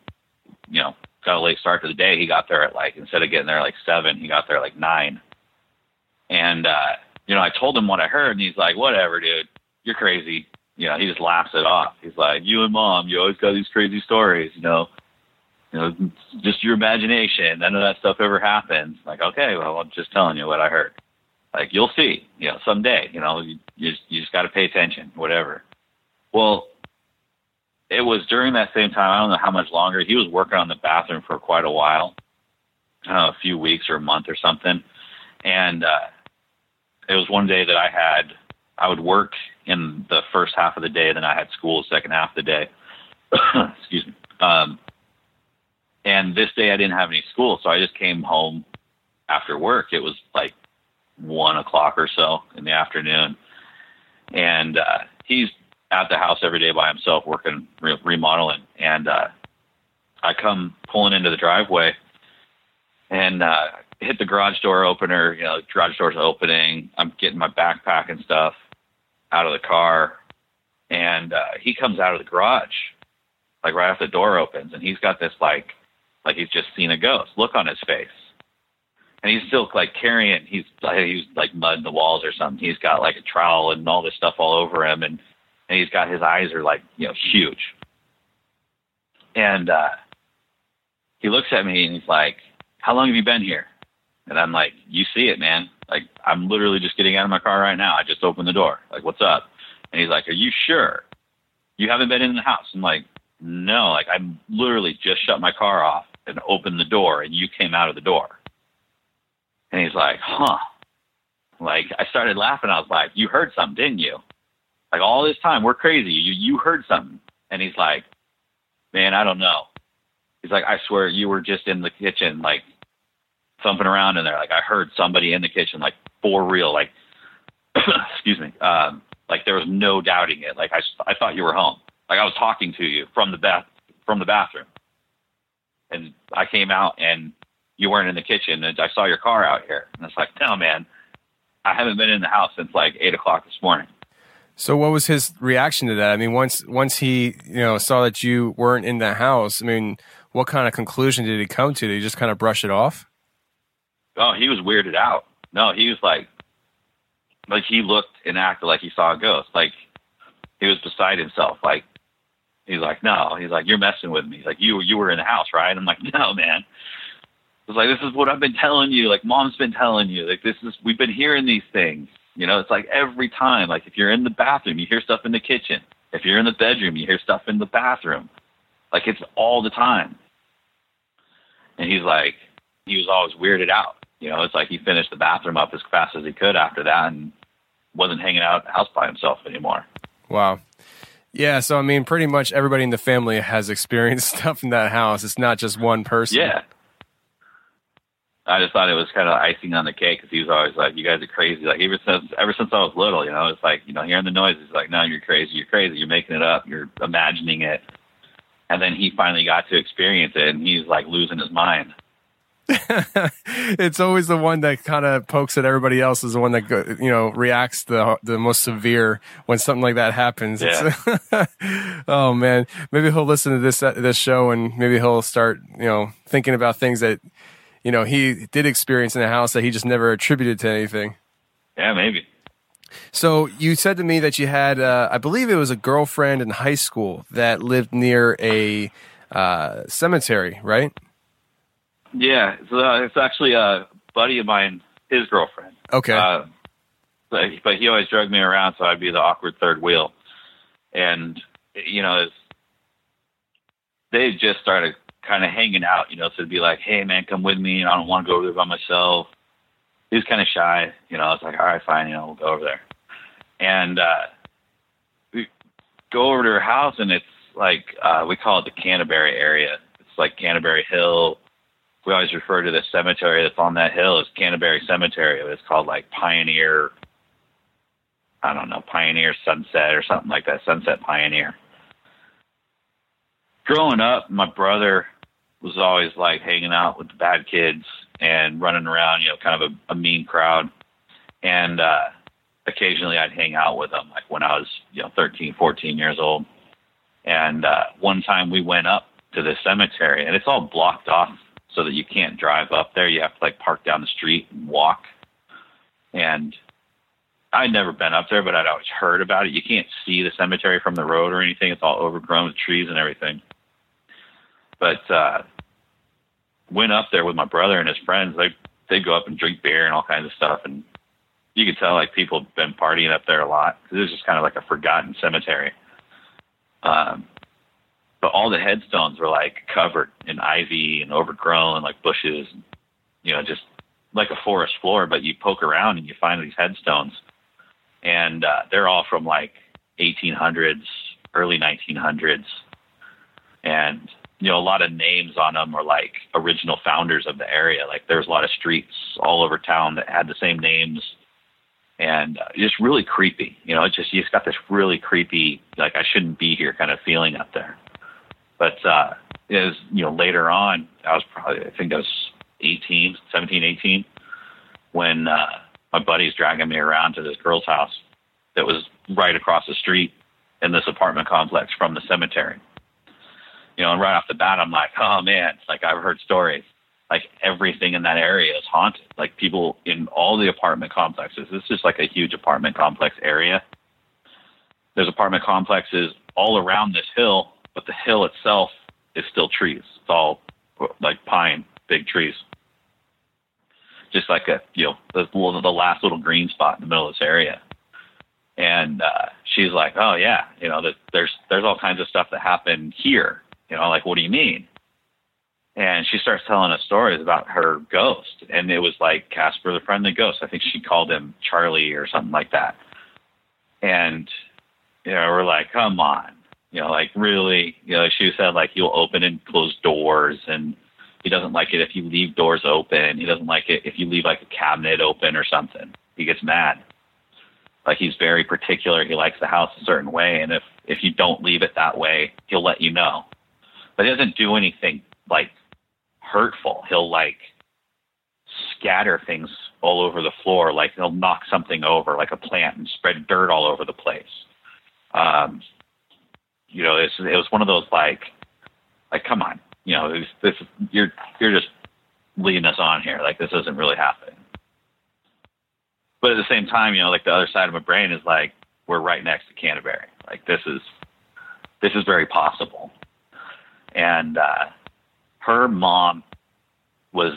you know, got a late start to the day. He got there at like instead of getting there like seven, he got there like nine. And uh, you know, I told him what I heard, and he's like, "Whatever, dude, you're crazy." You know, he just laughs it off. He's like, "You and mom, you always got these crazy stories, you know." You know, just your imagination. None of that stuff ever happens. Like, okay, well, I'm just telling you what I heard. Like, you'll see. You know, someday. You know, you you just, you just got to pay attention. Whatever. Well, it was during that same time. I don't know how much longer. He was working on the bathroom for quite a while, uh, a few weeks or a month or something, and uh, it was one day that I had I would work in the first half of the day, then I had school the second half of the day. <coughs> Excuse me. Um, and this day I didn't have any school, so I just came home after work. It was like one o'clock or so in the afternoon, and uh, he's at the house every day by himself working re- remodeling. And uh, I come pulling into the driveway and uh, hit the garage door opener. You know, garage door's opening. I'm getting my backpack and stuff, out of the car, and uh, he comes out of the garage, like right after the door opens, and he's got this like, like he's just seen a ghost look on his face, and he's still like carrying, he's like he's like mud in the walls or something. He's got like a trowel and all this stuff all over him, and and he's got his eyes are like you know huge, and uh, he looks at me and he's like, "How long have you been here?" And I'm like, "You see it, man." Like I'm literally just getting out of my car right now. I just opened the door. Like, what's up? And he's like, Are you sure? You haven't been in the house? I'm like, No, like I literally just shut my car off and opened the door and you came out of the door. And he's like, Huh. Like I started laughing. I was like, You heard something, didn't you? Like all this time, we're crazy. You you heard something. And he's like, Man, I don't know. He's like, I swear you were just in the kitchen, like thumping around in there. Like I heard somebody in the kitchen, like for real, like <coughs> excuse me, um, like there was no doubting it. Like I, I thought you were home. Like I was talking to you from the bath from the bathroom, and I came out and you weren't in the kitchen, and I saw your car out here, and it's like, no, man, I haven't been in the house since like eight o'clock this morning. So what was his reaction to that? I mean, once once he you know saw that you weren't in the house, I mean, what kind of conclusion did he come to? Did he just kind of brush it off? Oh, he was weirded out. No, he was like, like he looked and acted like he saw a ghost. Like he was beside himself. Like he's like, no, he's like, you're messing with me. Like you, you were in the house, right? I'm like, <laughs> no, man. It's like this is what I've been telling you. Like mom's been telling you. Like this is we've been hearing these things. You know, it's like every time. Like if you're in the bathroom, you hear stuff in the kitchen. If you're in the bedroom, you hear stuff in the bathroom. Like it's all the time. And he's like, he was always weirded out. You know, it's like he finished the bathroom up as fast as he could after that and wasn't hanging out at the house by himself anymore. Wow. Yeah, so I mean, pretty much everybody in the family has experienced <laughs> stuff in that house. It's not just one person. Yeah. I just thought it was kind of icing on the cake because he was always like, "You guys are crazy." Like ever since ever since I was little, you know, it's like you know, hearing the noises, like, "No, you're crazy. You're crazy. You're making it up. You're imagining it." And then he finally got to experience it, and he's like losing his mind. <laughs> it's always the one that kind of pokes at everybody else is the one that go, you know reacts the the most severe when something like that happens. Yeah. <laughs> oh man, maybe he'll listen to this this show and maybe he'll start you know thinking about things that you know he did experience in the house that he just never attributed to anything. Yeah, maybe. So you said to me that you had, uh, I believe it was a girlfriend in high school that lived near a uh, cemetery, right? Yeah, so uh, it's actually a buddy of mine, his girlfriend. Okay. Uh, but, but he always dragged me around, so I'd be the awkward third wheel. And you know, it's, they just started kind of hanging out. You know, so it'd be like, "Hey, man, come with me. I don't want to go over there by myself." He was kind of shy. You know, I was like, "All right, fine. You know, we'll go over there." And uh, we go over to her house, and it's like uh, we call it the Canterbury area. It's like Canterbury Hill, we always refer to the cemetery that's on that hill as Canterbury Cemetery. It's called like Pioneer, I don't know, Pioneer Sunset or something like that, Sunset Pioneer. Growing up, my brother was always like hanging out with the bad kids and running around, you know, kind of a, a mean crowd. And uh, occasionally I'd hang out with him, like when I was, you know, 13, 14 years old. And uh, one time we went up to the cemetery, and it's all blocked off so that you can't drive up there. You have to like park down the street and walk. And I'd never been up there, but I'd always heard about it. You can't see the cemetery from the road or anything. It's all overgrown with trees and everything. But uh went up there with my brother and his friends. They they go up and drink beer and all kinds of stuff, and you could tell like people have been partying up there a lot. It was just kind of like a forgotten cemetery. Um, but all the headstones were like covered in ivy and overgrown, like bushes, and, you know, just like a forest floor. But you poke around and you find these headstones, and uh, they're all from like 1800s, early 1900s, and you know, a lot of names on them are like original founders of the area. Like there's a lot of streets all over town that had the same names, and uh, just really creepy. You know, it's just you just got this really creepy, like I shouldn't be here kind of feeling up there. But uh, as you know, later on, I was probably I think I was 18, 17, 18, when uh, my buddy's dragging me around to this girl's house, that was right across the street in this apartment complex from the cemetery. You know, and right off the bat, I'm like, oh man, like I've heard stories. Like everything in that area is haunted. Like people in all the apartment complexes. This is like a huge apartment complex area. There's apartment complexes all around this hill, but the hill itself is still trees. It's all like pine, big trees. Just like a, you know, the, the last little green spot in the middle of this area. And uh, she's like, "Oh yeah, you know, that there's there's all kinds of stuff that happened here. You know, like what do you mean?" And she starts telling us stories about her ghost, and it was like Casper the Friendly Ghost. I think she called him Charlie or something like that. And you know, we're like, "Come on, you know, like really, you know, she said like he'll open and close doors and he doesn't like it if you leave doors open. He doesn't like it if you leave like a cabinet open or something. He gets mad. Like he's very particular. He likes the house a certain way, and if if you don't leave it that way, he'll let you know. But he doesn't do anything like hurtful. He'll like scatter things all over the floor. Like he'll knock something over, like a plant, and spread dirt all over the place. Um, you know, it's, it was one of those like, like, come on, you know, this, this you're you're just leading us on here. Like this isn't really happening. But at the same time, you know, like the other side of my brain is like, we're right next to Canterbury. Like this is this is very possible. And uh, her mom was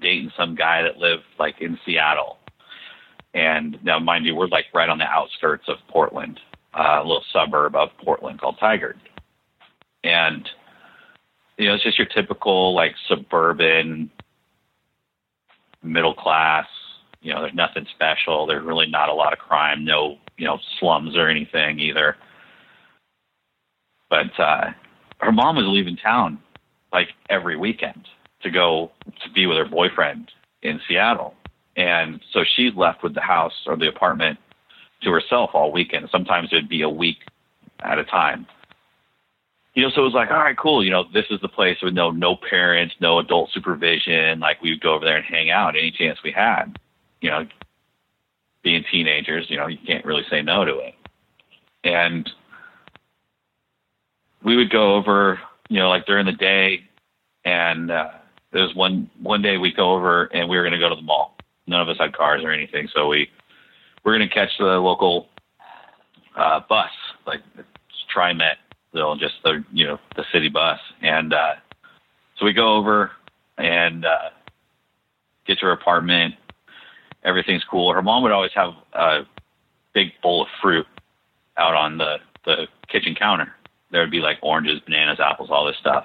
dating some guy that lived like in Seattle. And now, mind you, we're like right on the outskirts of Portland, uh, a little suburb of Portland called Tigard. And you know, it's just your typical like suburban middle class. You know, there's nothing special. There's really not a lot of crime. No, you know, slums or anything either. But uh, her mom was leaving town like every weekend to go to be with her boyfriend in Seattle. And so she's left with the house or the apartment to herself all weekend. Sometimes it'd be a week at a time you know, so it was like, all right, cool. You know, this is the place with no no parents, no adult supervision. Like we would go over there and hang out any chance we had. You know, being teenagers, you know, you can't really say no to it. And we would go over, you know, like during the day, and uh, there was one one day we go over and we were going to go to the mall. None of us had cars or anything, so we we're going to catch the local uh, bus, like TriMet they'll just the you know the city bus, and uh, so we go over and uh, get to her apartment. Everything's cool. Her mom would always have a big bowl of fruit out on the the kitchen counter. There would be like oranges, bananas, apples, all this stuff.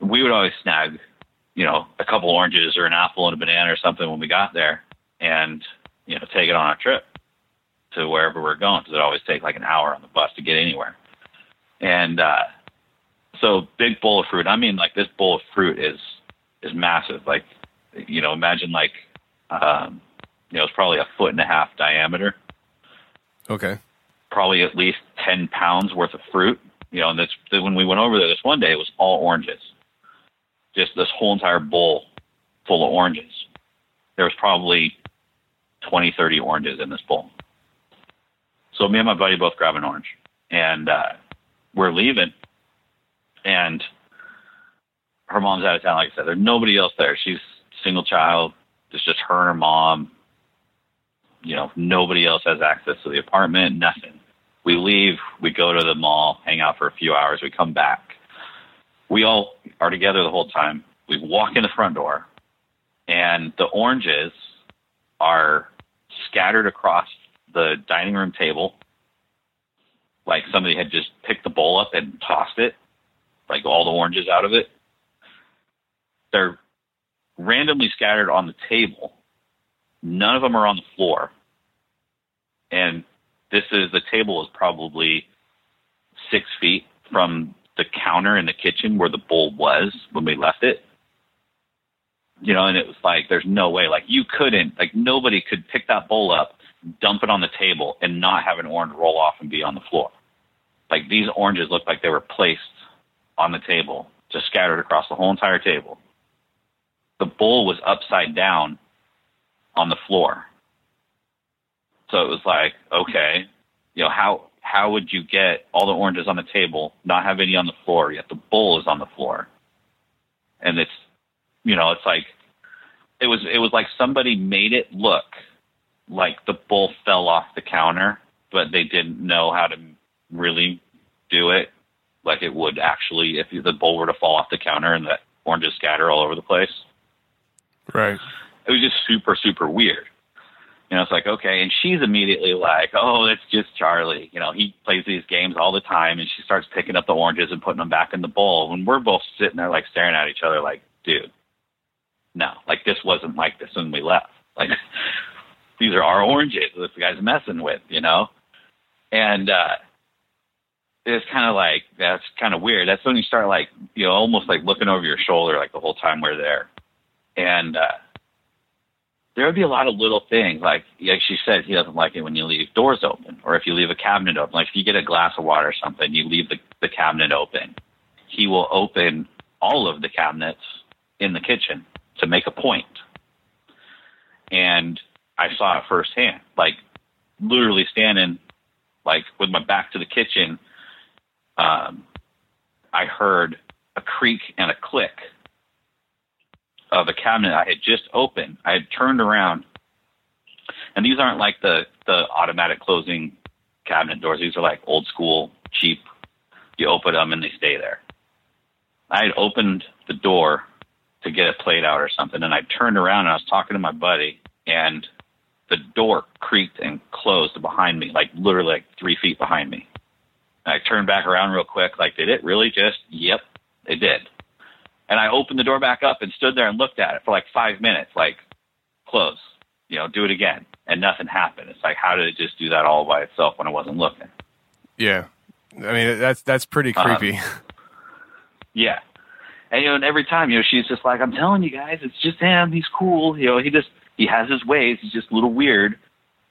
We would always snag, you know, a couple oranges or an apple and a banana or something when we got there, and you know, take it on our trip to wherever we're going because it always takes like an hour on the bus to get anywhere. And uh, so big bowl of fruit. I mean, like this bowl of fruit is is massive. Like, you know, imagine like, um, you know, it's probably a foot and a half diameter. Okay. Probably at least ten pounds worth of fruit. You know, and that's when we went over there this one day. It was all oranges. Just this whole entire bowl full of oranges. There was probably 20, 30 oranges in this bowl. So me and my buddy both grab an orange, and uh, we're leaving, and her mom's out of town. Like I said, there's nobody else there. She's single child. It's just her and her mom. You know, nobody else has access to the apartment. Nothing. We leave. We go to the mall, hang out for a few hours. We come back. We all are together the whole time. We walk in the front door, and the oranges are scattered across the dining room table like somebody had just picked the bowl up and tossed it, like all the oranges out of it. They're randomly scattered on the table. None of them are on the floor. And this is the table is probably six feet from the counter in the kitchen where the bowl was when we left it. You know, and it was like, there's no way, like, you couldn't, like, nobody could pick that bowl up, dump it on the table, and not have an orange roll off and be on the floor like these oranges looked like they were placed on the table, just scattered across the whole entire table. The bowl was upside down on the floor. So it was like, okay, you know, how how would you get all the oranges on the table, not have any on the floor, yet the bowl is on the floor? And it's you know, it's like it was it was like somebody made it look like the bowl fell off the counter, but they didn't know how to really do it like it would actually if the bowl were to fall off the counter and the oranges scatter all over the place. Right. It was just super, super weird. You know, it's like, okay. And she's immediately like, oh, it's just Charlie. You know, he plays these games all the time. And she starts picking up the oranges and putting them back in the bowl. And we're both sitting there, like, staring at each other, like, dude, no, like, this wasn't like this when we left. Like, <laughs> these are our oranges that the guy's messing with, you know? And, uh, it's kind of like that's kind of weird. That's when you start like you know almost like looking over your shoulder like the whole time we're there, and uh, there would be a lot of little things like like she said he doesn't like it when you leave doors open or if you leave a cabinet open. Like if you get a glass of water or something, you leave the the cabinet open. He will open all of the cabinets in the kitchen to make a point. And I saw it firsthand, like literally standing like with my back to the kitchen um, I heard a creak and a click of a cabinet I had just opened. I had turned around, and these aren't like the the automatic closing cabinet doors. These are like old school, cheap. You open them and they stay there. I had opened the door to get a plate out or something, and I turned around and I was talking to my buddy, and the door creaked and closed behind me, like literally like three feet behind me. I turned back around real quick, like, did it really just? Yep, it did. And I opened the door back up and stood there and looked at it for like five minutes, like, close, you know, do it again. And nothing happened. It's like, how did it just do that all by itself when I wasn't looking? Yeah. I mean, that's, that's pretty Um, creepy. Yeah. And, you know, and every time, you know, she's just like, I'm telling you guys, it's just him. He's cool. You know, he just, he has his ways. He's just a little weird.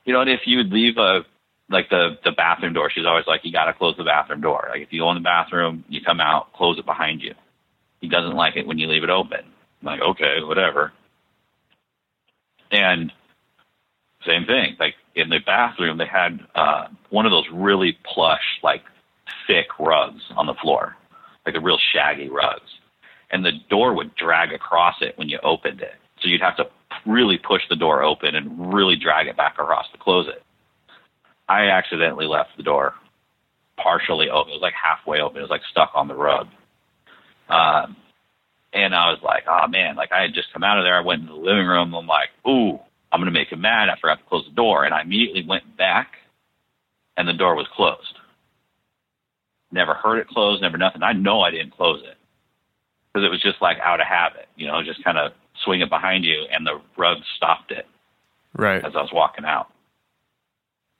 You know, and if you would leave a, like the, the bathroom door, she's always like, you got to close the bathroom door. Like if you go in the bathroom, you come out, close it behind you. He doesn't like it when you leave it open. I'm like, okay, whatever. And same thing, like in the bathroom, they had uh, one of those really plush, like thick rugs on the floor, like the real shaggy rugs. And the door would drag across it when you opened it. So you'd have to really push the door open and really drag it back across to close it. I accidentally left the door partially open. It was like halfway open. It was like stuck on the rug. Um, and I was like, oh man, like I had just come out of there. I went into the living room. I'm like, ooh, I'm going to make him mad. I forgot to close the door. And I immediately went back and the door was closed. Never heard it close, never nothing. I know I didn't close it because it was just like out of habit, you know, just kind of swing it behind you and the rug stopped it right. as I was walking out.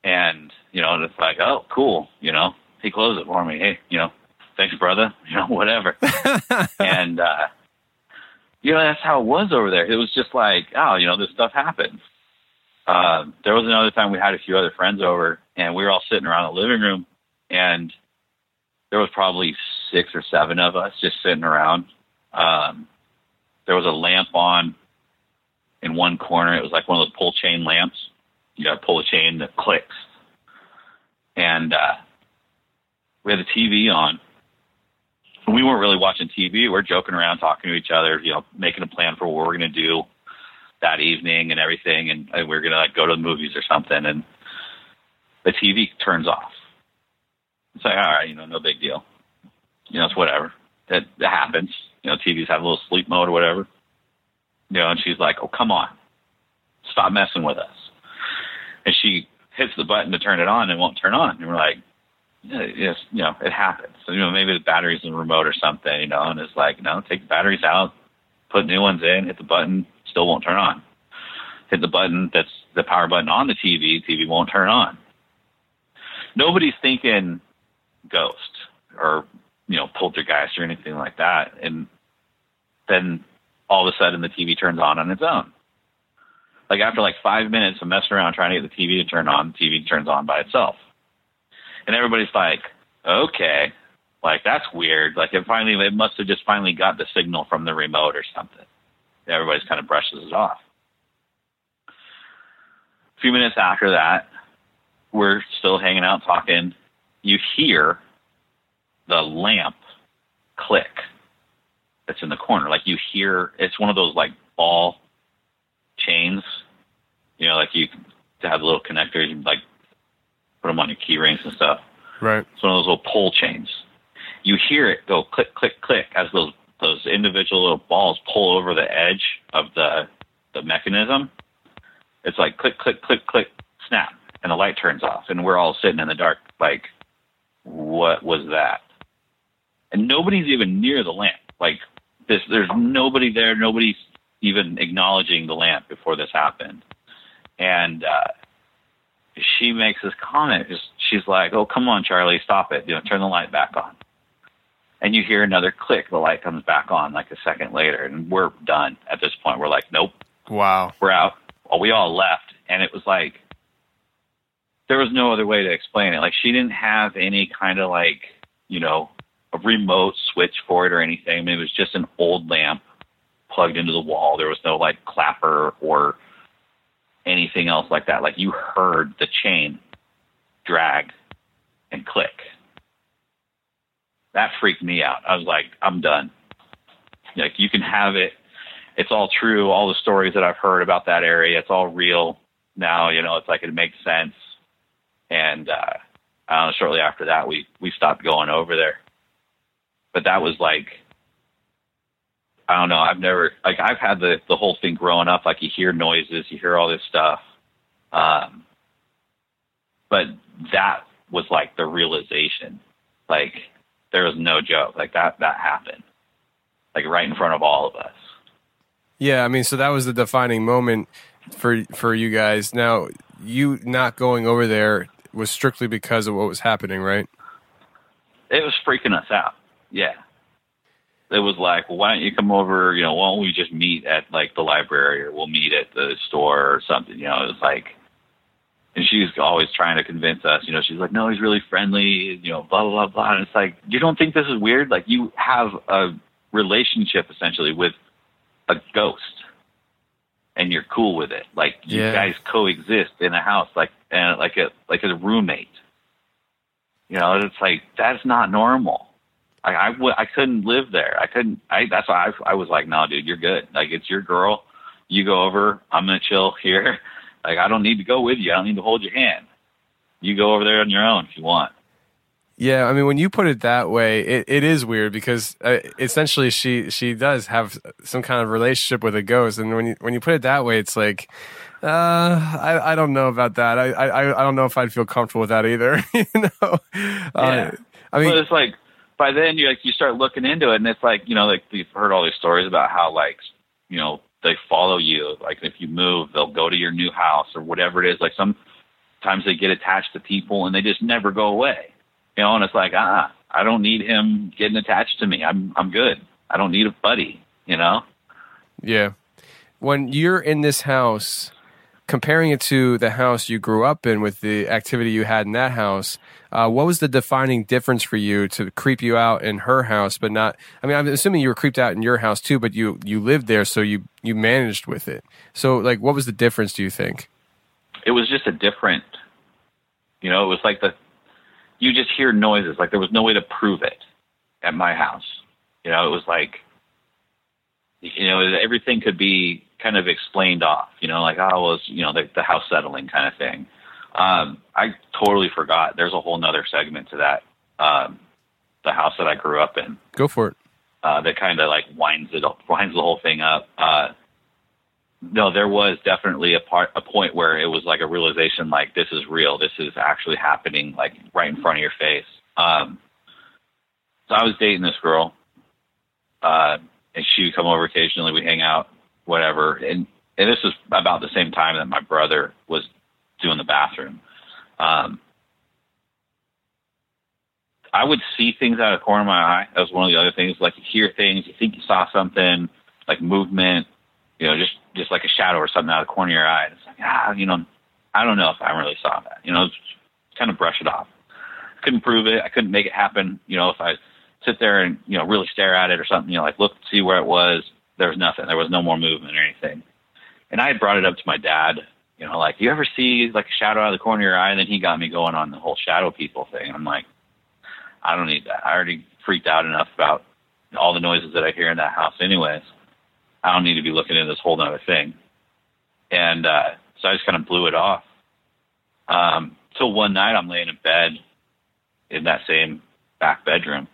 And, you know, and it's like, oh, cool, you know, he closed it for me. Hey, you know, thanks, brother, <laughs> you know, whatever. <laughs> and, uh, you know, that's how it was over there. It was just like, oh, you know, this stuff happens. Uh, there was another time we had a few other friends over and we were all sitting around the living room and there was probably six or seven of us just sitting around. Um, there was a lamp on in one corner. It was like one of those pull chain lamps. You got to pull a chain that clicks. And uh, we had the TV on. We weren't really watching TV. We we're joking around, talking to each other, you know, making a plan for what we're going to do that evening and everything. And, we are going to like go to the movies or something. And the TV turns off. It's like, all right, you know, no big deal. You know, it's whatever. That, that happens. You know, TVs have a little sleep mode or whatever. You know, and she's like, oh, come on. Stop messing with us. And she hits the button to turn it on and won't turn on. And we're like, yes, you know, it happens. So, you know, maybe the battery's in the remote or something, you know, and it's like, no, take the batteries out, put new ones in, hit the button, still won't turn on. Hit the button that's the power button on the TV, TV won't turn on. Nobody's thinking ghost or, you know, poltergeist or anything like that. And then all of a sudden the TV turns on on its own. Like after like five minutes of messing around trying to get the TV to turn on, the TV turns on by itself. And everybody's like, okay, like that's weird. Like it finally, it must have just finally got the signal from the remote or something. Everybody's kind of brushes it off. A few minutes after that, we're still hanging out talking. You hear the lamp click that's in the corner. Like you hear, it's one of those like ball chains, you know, like you to have little connectors, you like put them on your key rings and stuff. Right. It's one of those little pull chains. You hear it go click, click, click as those those individual little balls pull over the edge of the the mechanism. It's like click, click, click, click, snap, and the light turns off, and we're all sitting in the dark, like, what was that? And nobody's even near the lamp. Like, this, there's nobody there. Nobody's even acknowledging the lamp before this happened. And uh, she makes this comment. She's like, "Oh, come on, Charlie, stop it! You know, turn the light back on." And you hear another click. The light comes back on like a second later, and we're done at this point. We're like, "Nope, Wow. we're out." Well, we all left, and it was like there was no other way to explain it. Like she didn't have any kind of like you know a remote switch for it or anything. I mean, it was just an old lamp plugged into the wall. There was no like clapper or anything else like that. Like you heard the chain drag and click. That freaked me out. I was like, I'm done. Like you can have it. It's all true. All the stories that I've heard about that area, it's all real. Now, you know, it's like it makes sense. And uh, I shortly after that, we we stopped going over there. But that was like, I don't know. I've never like I've had the the whole thing growing up. Like you hear noises, you hear all this stuff. Um, but that was like the realization. Like there was no joke. Like that that happened. Like right in front of all of us. Yeah, I mean, so that was the defining moment for for you guys. Now, you not going over there was strictly because of what was happening, right? It was freaking us out. Yeah. It was like, well, why don't you come over? You know, why don't we just meet at like the library or we'll meet at the store or something? You know, it was like, and she's always trying to convince us. You know, she's like, no, he's really friendly. You know, blah blah blah blah. And it's like, you don't think this is weird? Like, you have a relationship essentially with a ghost, and you're cool with it. Like, you Yeah. guys coexist in a house, like and like a like a roommate. You know, it's like that's not normal. I I, w- I couldn't live there. I couldn't. I that's why I I was like, no, dude, you're good. Like it's your girl. You go over. I'm gonna chill <laughs> here. Like I don't need to go with you. I don't need to hold your hand. You go over there on your own if you want. Yeah, I mean, when you put it that way, it, it is weird because uh, essentially she she does have some kind of relationship with a ghost, and when you when you put it that way, it's like, uh, I I don't know about that. I I I don't know if I'd feel comfortable with that either. <laughs> you know, uh, Yeah. I mean, but it's like by then you like you start looking into it, and it's like you know like we've heard all these stories about how like you know they follow you. Like if you move, they'll go to your new house or whatever it is. Like sometimes they get attached to people and they just never go away. You know, and it's like ah, I don't need him getting attached to me. I'm I'm good. I don't need a buddy. You know. Yeah. When you're in this house, comparing it to the house you grew up in with the activity you had in that house, uh, what was the defining difference for you to creep you out in her house, but not? I mean, I'm assuming you were creeped out in your house too, but you you lived there, so you you managed with it. So, like, what was the difference? Do you think? it was just a different you know it was like the you just hear noises like there was no way to prove it at my house you know it was like you know everything could be kind of explained off you know like oh well it's, you know the, the house settling kind of thing um i totally forgot there's a whole nother segment to that um the house that i grew up in Go for it. uh, that kind of like winds it up, winds the whole thing up. Uh, no, there was definitely a part, a point where it was like a realization, like this is real, this is actually happening, like right in front of your face. Um, so I was dating this girl, uh, and she would come over occasionally. We hang out, whatever. And and this was about the same time that my brother was doing the bathroom. Um, I would see things out of the corner of my eye. That was one of the other things. Like you hear things, you think you saw something, like movement, you know, just just like a shadow or something out of the corner of your eye. It's like, ah, you know, I don't know if I really saw that. You know, kind of brush it off. Couldn't prove it. I couldn't make it happen. You know, if I sit there and you know really stare at it or something, you know, like look see where it was. There was nothing. There was no more movement or anything. And I had brought it up to my dad You know, like you ever see like a shadow out of the corner of your eye? And then he got me going on the whole shadow people thing. I'm like, I don't need that. I already freaked out enough about all the noises that I hear in that house, anyways. I don't need to be looking into this whole other thing. And uh, so I just kind of blew it off. Um, so one night I'm laying in bed in that same back bedroom,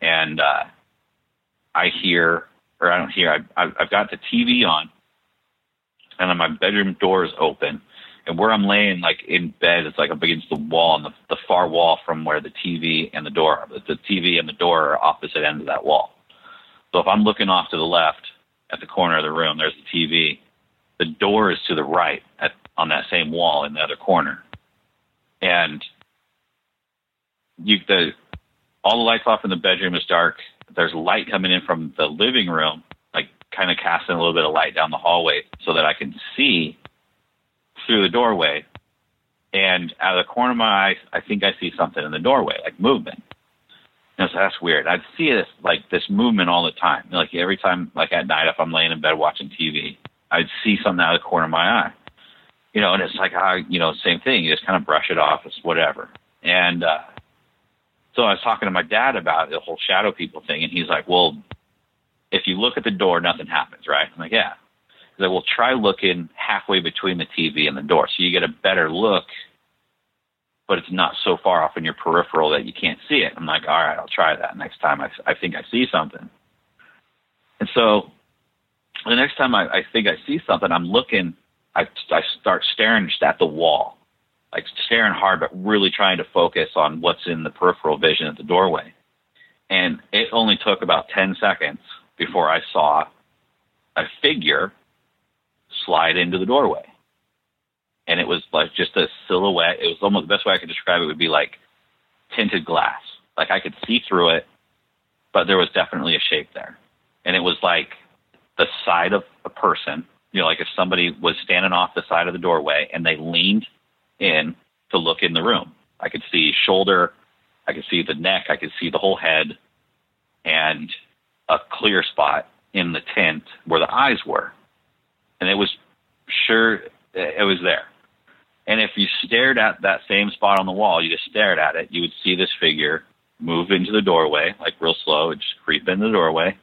and uh, I hear, or I don't hear, I, I've got the TV on, and then my bedroom door is open, and where I'm laying, like in bed, it's like up against the wall, on the, the far wall from where the TV and the door are. The TV and the door are opposite ends of that wall. So if I'm looking off to the left at the corner of the room, there's the TV. The door is to the right at, on that same wall in the other corner, and you the all the lights off in the bedroom is dark. There's light coming in from the living room, kind of casting a little bit of light down the hallway so that I can see through the doorway. And out of the corner of my eye, I think I see something in the doorway, like movement. And so that's weird. I'd see this like this movement all the time. Like every time, like at night, if I'm laying in bed watching TV, I'd see something out of the corner of my eye. You know, and it's like, I, you know, same thing. You just kind of brush it off. It's whatever. And uh, so I was talking to my dad about the whole shadow people thing, and he's like, "Well, if you look at the door, nothing happens, right?" I'm like, "Yeah." He's like, "Well, try looking halfway between the TV and the door, so you get a better look, but it's not so far off in your peripheral that you can't see it." I'm like, "All right, I'll try that next time I, I think I see something." And so the next time I, I think I see something, I'm looking, I, I start staring just at the wall like staring hard, but really trying to focus on what's in the peripheral vision at the doorway. And it only took about 10 seconds before I saw a figure slide into the doorway. And it was like just a silhouette. It was almost the best way I could describe it would be like tinted glass. Like I could see through it, but there was definitely a shape there. And it was like the side of a person, you know, like if somebody was standing off the side of the doorway and they leaned in to look in the room. I could see shoulder, I could see the neck, I could see the whole head, and a clear spot in the tent where the eyes were. And it was sure it was there. And if you stared at that same spot on the wall, you just stared at it, you would see this figure move into the doorway, like real slow, it just creep in the doorway.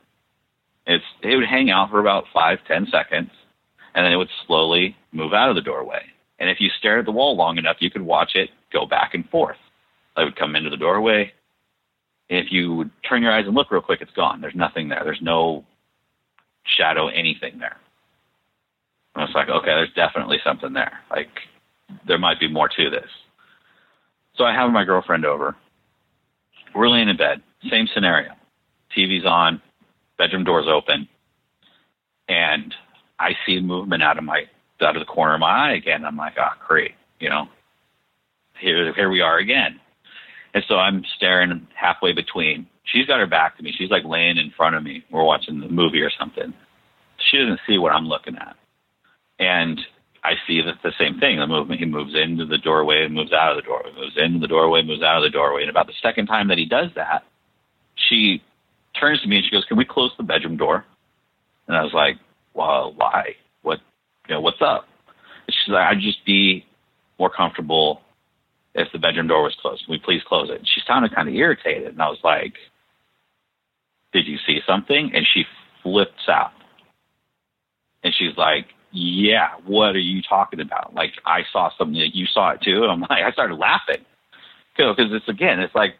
It's it would hang out for about five, ten seconds, and then it would slowly move out of the doorway. And if you stared at the wall long enough, you could watch it go back and forth. It would come into the doorway. If you turn your eyes and look real quick, it's gone. There's nothing there. There's no shadow, anything there. And it's like, okay, there's definitely something there. Like, there might be more to this. So I have my girlfriend over. We're laying in bed. Same scenario. TV's on, bedroom door's open, and I see movement out of my out of the corner of my eye again. I'm like, ah, oh, great, you know, here, here we are again. And so I'm staring halfway between. She's got her back to me. She's like laying in front of me. We're watching the movie or something. She doesn't see what I'm looking at. And I see that the same thing. The movement, he moves into the doorway and moves out of the doorway, moves into the doorway, moves out of the doorway. And about the second time that he does that, she turns to me and she goes, Can we close the bedroom door? And I was like, Well, why? What you know, what's up? She's like, I'd just be more comfortable if the bedroom door was closed. Can we please close it? And she sounded kind of irritated. And I was like, Did you see something? And she flips out. And she's like, Yeah, what are you talking about? Like, I saw something, you saw it too. And I'm like, I started laughing. Because it's again, it's like,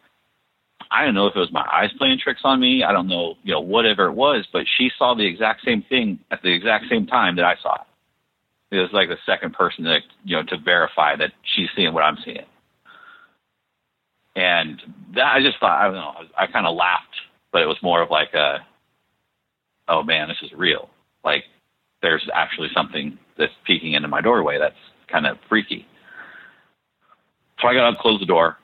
I don't know if it was my eyes playing tricks on me. I don't know, you know, whatever it was, but she saw the exact same thing at the exact same time that I saw it it was like the second person that, you know to verify that she's seeing what I'm seeing. And that I just thought I don't know I kind of laughed, but it was more of like a, oh man, this is real. Like there's actually something that's peeking into my doorway that's kind of freaky. So I got up, closed the door,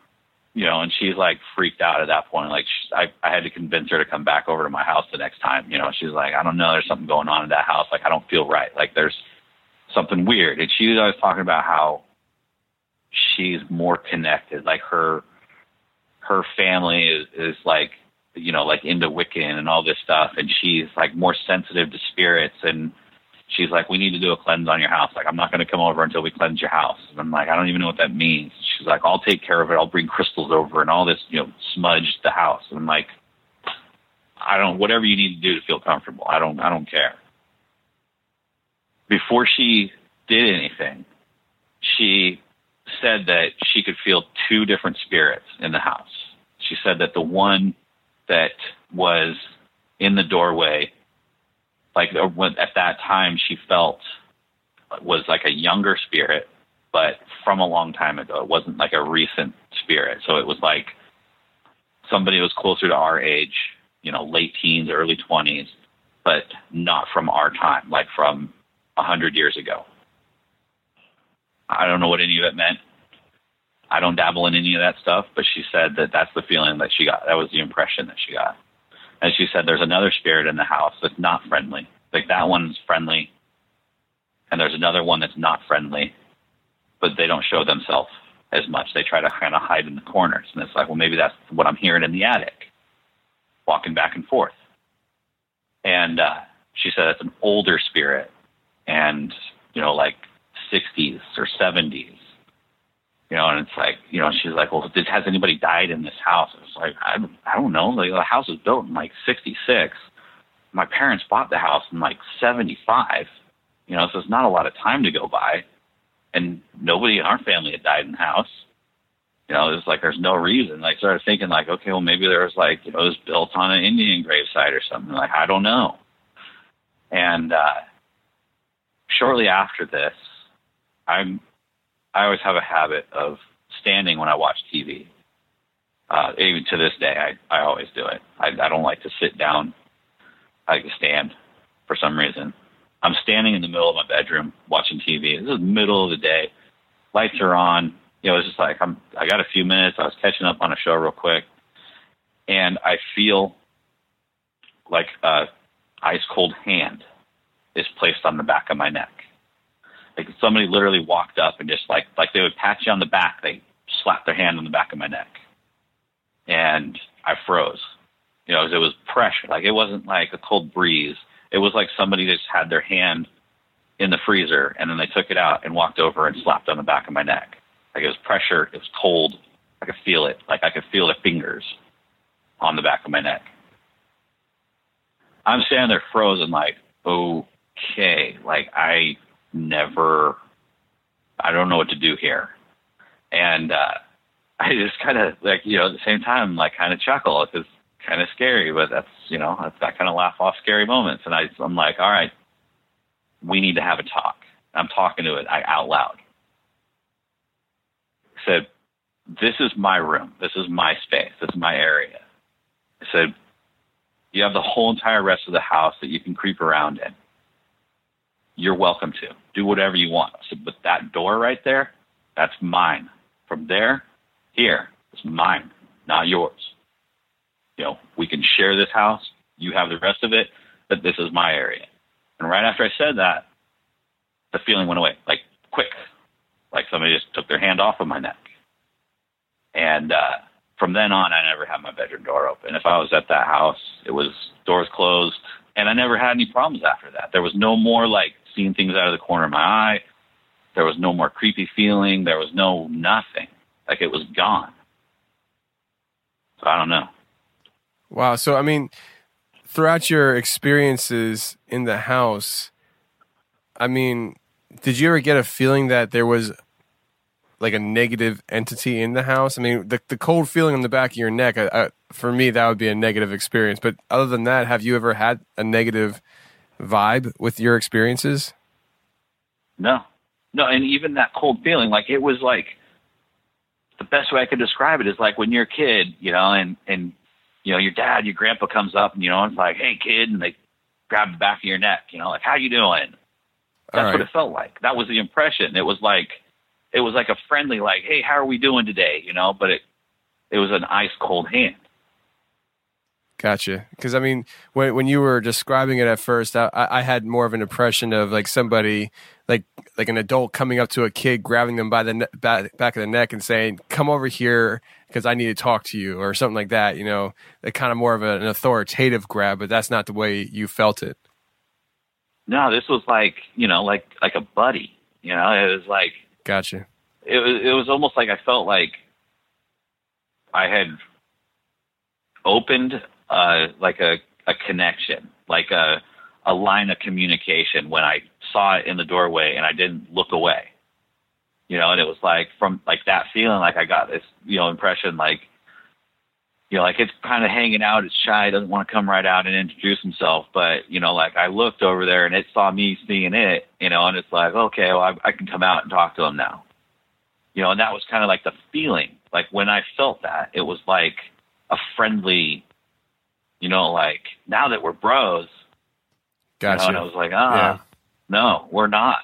you know, and she's like freaked out at that point. Like she, I, I had to convince her to come back over to my house the next time. You know, she's like, I don't know, there's something going on in that house. Like I don't feel right. Like there's something weird. And she was always talking about how she's more connected. Like her her family is is like you know like into Wiccan and all this stuff, and she's like more sensitive to spirits, and she's like, we need to do a cleanse on your house. Like, I'm not going to come over until we cleanse your house. And I'm like, I don't even know what that means. She's like, I'll take care of it. I'll bring crystals over and all this, you know, smudge the house. And I'm like, I don't, whatever you need to do to feel comfortable. I don't, I don't care. Before she did anything, she said that she could feel two different spirits in the house. She said that the one that was in the doorway like uh, at that time she felt was like a younger spirit, but from a long time ago. It wasn't like a recent spirit. So it was like somebody was closer to our age, you know, late teens, early 20s, but not from our time, like from a hundred years ago. I don't know what any of it meant. I don't dabble in any of that stuff, but she said that that's the feeling that she got. That was the impression that she got. And she said there's another spirit in the house that's not friendly. Like that one's friendly, and there's another one that's not friendly, but they don't show themselves as much. They try to kind of hide in the corners. And it's like, well, maybe that's what I'm hearing in the attic, walking back and forth. And uh, she said it's an older spirit, and you know, like 60s or 70s you know, and it's like, you know, she's like, well, has anybody died in this house? It's like, I, I don't know. Like, the house was built in like 66. My parents bought the house in like 75, you know, so it's not a lot of time to go by. And nobody in our family had died in the house. You know, it's like, there's no reason. Like, started thinking like, okay, well, maybe there was like, you know, it was built on an Indian gravesite or something. Like, I don't know. And, uh, shortly after this, I'm I always have a habit of standing when I watch TV. Uh, even to this day, I, I always do it. I, I don't like to sit down. I like to stand for some reason. I'm standing in the middle of my bedroom watching TV. This is the middle of the day. Lights are on. You know, it's just like I'm. I got a few minutes. I was catching up on a show real quick, and I feel like a ice cold hand is placed on the back of my neck. Like somebody literally walked up and just like like they would pat you on the back, they slapped their hand on the back of my neck, and I froze. You know, it was pressure. Like it wasn't like a cold breeze. It was like somebody just had their hand in the freezer and then they took it out and walked over and slapped on the back of my neck. Like it was pressure. It was cold. I could feel it. Like I could feel the fingers on the back of my neck. I'm standing there frozen, like, okay, like I never, I don't know what to do here. And uh, <laughs> I just kind of like, you know, at the same time, like kind of chuckle. It's kind of scary, but that's, you know, that's that kind of laugh off scary moments. And I, I'm like, all right, we need to have a talk. I'm talking to it I, out loud. I said, this is my room. This is my space. This is my area. I said, you have the whole entire rest of the house that you can creep around in you're welcome to. Do whatever you want. So, but that door right there, that's mine. From there, here, it's mine, not yours. You know, we can share this house. You have the rest of it, but this is my area. And right after I said that, the feeling went away, like quick, like somebody just took their hand off of my neck. And uh, from then on, I never had my bedroom door open. If I was at that house, it was doors closed, and I never had any problems after that. There was no more like seeing things out of the corner of my eye. There was no more creepy feeling. There was no nothing. Like it was gone. So I don't know. Wow. So, I mean, throughout your experiences in the house, I mean, did you ever get a feeling that there was like a negative entity in the house? I mean, the the cold feeling on the back of your neck, I, I, for me, that would be a negative experience. But other than that, have you ever had a negative vibe with your experiences? No, no, and even that cold feeling, like it was like the best way I could describe it is like when you're a kid, you know, and and you know your dad, your grandpa comes up, and you know, it's like, hey kid, and they grab the back of your neck, you know, like how you doing? That's right. what it felt like. That was the impression. It was like it was like a friendly, like, hey, how are we doing today? You know, but it it was an ice cold hand. Gotcha. Because I mean, when when you were describing it at first, I, I had more of an impression of like somebody, like like an adult coming up to a kid, grabbing them by the ne- back, back of the neck and saying, "Come over here because I need to talk to you," or something like that. You know, that kind of more of a, an authoritative grab, but that's not the way you felt it. no, this was like you know like like a buddy. You know, it was like Gotcha. it was it was almost like I felt like I had opened uh, like a a connection, like a a line of communication when I saw it in the doorway and I didn't look away. You know, and it was like from like that feeling like I got this, you know, impression like you know, like it's kind of hanging out, it's shy, doesn't want to come right out and introduce himself. But, you know, like I looked over there and it saw me seeing it, you know, and it's like, okay, well, I, I can come out and talk to him now. You know, and that was kind of like the feeling. Like when I felt that, it was like a friendly, you know, like now that we're bros, you know, and I was like, ah, Yeah. no, we're not.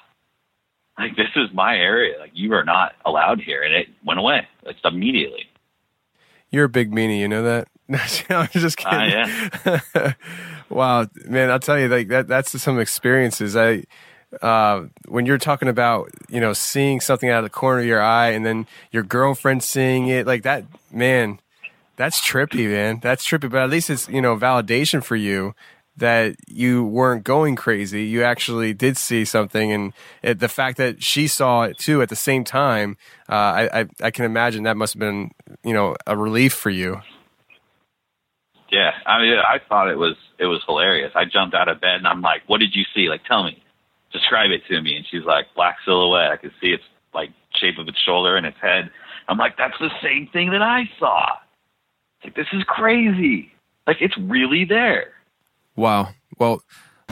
Like this is my area. Like you are not allowed here, and it went away. Like immediately. You're a big meanie, you know that? <laughs> I'm just Ah, kidding. <laughs> wow, man, I'll tell you, like that that's some experiences. I uh, when you're talking about, you know, seeing something out of the corner of your eye and then your girlfriend seeing it, like that, man, that's trippy, man. That's trippy, but at least it's, you know, validation for you that you weren't going crazy. You actually did see something, and it, the fact that she saw it too at the same time, uh, I, I I can imagine that must have been you know a relief for you. Yeah, I mean, I thought it was it was hilarious. I jumped out of bed and I'm like, "What did you see? Like, tell me, describe it to me." And she's like, "Black silhouette. I could see its like shape of its shoulder and its head." I'm like, "That's the same thing that I saw." This is crazy. Like it's really there. Wow. Well,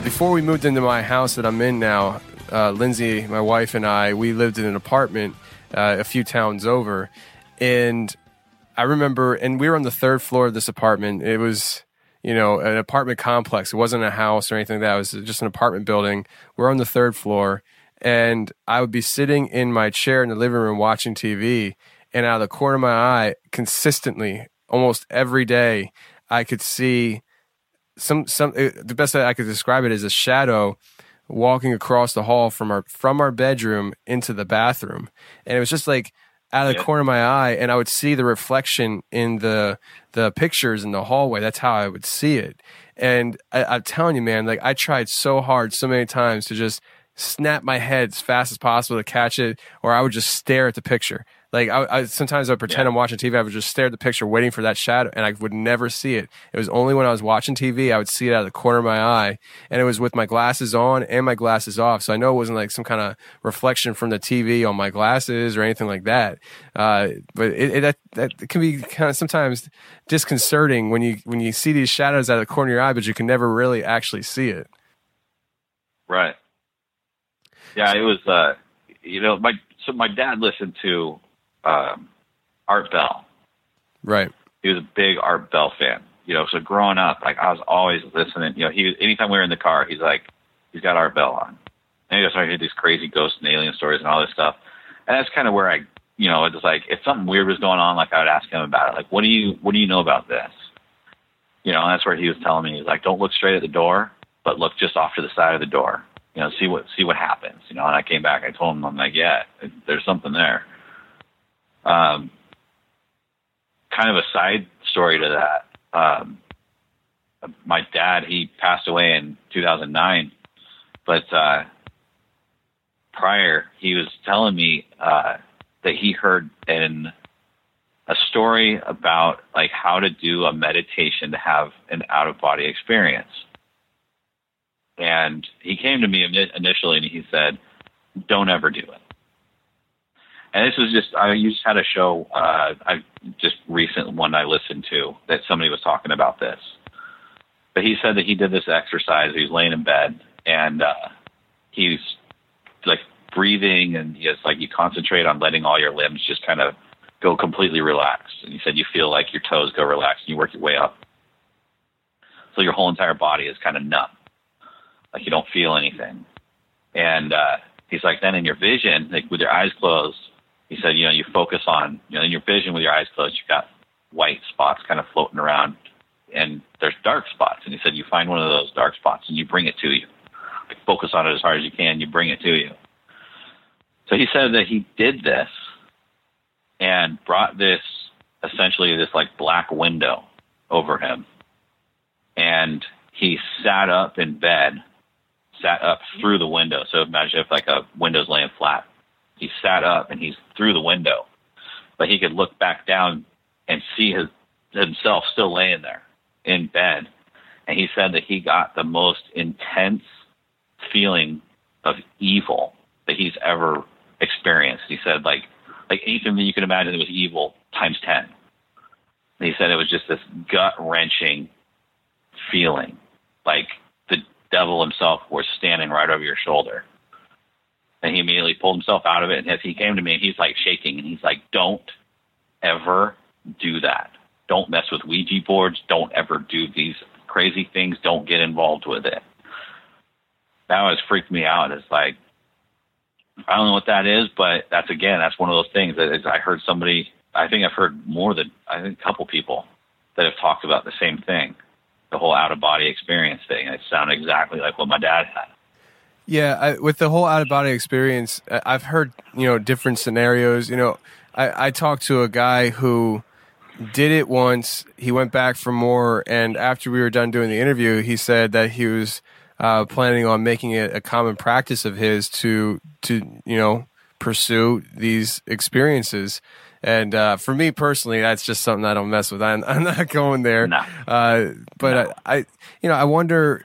before we moved into my house that I'm in now, uh, Lindsay, my wife, and I, we lived in an apartment uh, a few towns over. And I remember, and we were on the third floor of this apartment. It was, you know, an apartment complex. It wasn't a house or anything like that. It was just an apartment building. We're on the third floor. And I would be sitting in my chair in the living room watching TV. And out of the corner of my eye, consistently, almost every day, I could see some some uh, the best I could describe it is a shadow walking across the hall from our from our bedroom into the bathroom, and it was just like out of the Yeah. corner of my eye, and I would see the reflection in the the pictures in the hallway. That's how I would see it, and I, I'm telling you, man, like I tried so hard so many times to just snap my head as fast as possible to catch it, or I would just stare at the picture. Like I, I sometimes I pretend I'm watching TV. I would just stare at the picture, waiting for that shadow, and I would never see it. It was only when I was watching TV I would see it out of the corner of my eye, and it was with my glasses on and my glasses off. So I know it wasn't like some kind of reflection from the TV on my glasses or anything like that. Uh, but it, it that, that can be kind of sometimes disconcerting when you when you see these shadows out of the corner of your eye, but you can never really actually see it. Right. Yeah, it was. uh You know, my so my dad listened to um, Art Bell. Right. He was a big Art Bell fan. You know, so growing up, like I was always listening. You know, he anytime we were in the car, he's like, he's got Art Bell on, and he started hearing these crazy ghost and alien stories and all this stuff. And that's kind of where I, you know, it was like if something weird was going on, like I would ask him about it. Like, what do you, what do you know about this? You know, and that's where he was telling me, he's like, don't look straight at the door, but look just off to the side of the door. You know, see what see what happens. You know, and I came back, I told him, I'm like, yeah, there's something there. Um, kind of a side story to that. Um, my dad, he passed away in 2009, but uh, prior, he was telling me uh, that he heard in a story about like how to do a meditation to have an out of body experience. And he came to me initially and he said, "Don't ever do it." And this was just I you just had a show uh, I just recent one I listened to that somebody was talking about this. But he said that he did this exercise. He was laying in bed and uh, he's like breathing and he has like you concentrate on letting all your limbs just kind of go completely relaxed. And he said you feel like your toes go relaxed and you work your way up. So your whole entire body is kind of numb. Like you don't feel anything. And uh he's like then in your vision, like with your eyes closed, he said, you know, you focus on you know, in your vision with your eyes closed, you've got white spots kind of floating around and there's dark spots. And he said you find one of those dark spots and you bring it to you. Like focus on it as hard as you can, you bring it to you. So he said that he did this and brought this essentially this like black window over him. And he sat up in bed, sat up through the window. So imagine if like a window's laying flat. He sat up and he's through the window, but he could look back down and see his himself still laying there in bed. And he said that he got the most intense feeling of evil that he's ever experienced. He said like like anything that you can imagine that was evil times ten. And he said it was just this gut wrenching feeling, like the devil himself was standing right over your shoulder. And he immediately pulled himself out of it. And as he came to me, he's like shaking, and he's like, "Don't ever do that. Don't mess with Ouija boards. Don't ever do these crazy things. Don't get involved with it." That has freaked me out. It's like I don't know what that is, but that's again, that's one of those things that is, I heard somebody. I think I've heard more than I think a couple people that have talked about the same thing, the whole out of body experience thing. It sounded exactly like what my dad had. Yeah, I, with the whole out of body experience, I- I've heard you know different scenarios. You know, I, I talked to a guy who did it once. He went back for more, and after we were done doing the interview, he said that he was uh, planning on making it a common practice of his to to you know pursue these experiences. And uh, for me personally, that's just something I don't mess with. I'm, <laughs> I'm not going there. Uh, but I, I, you know, I wonder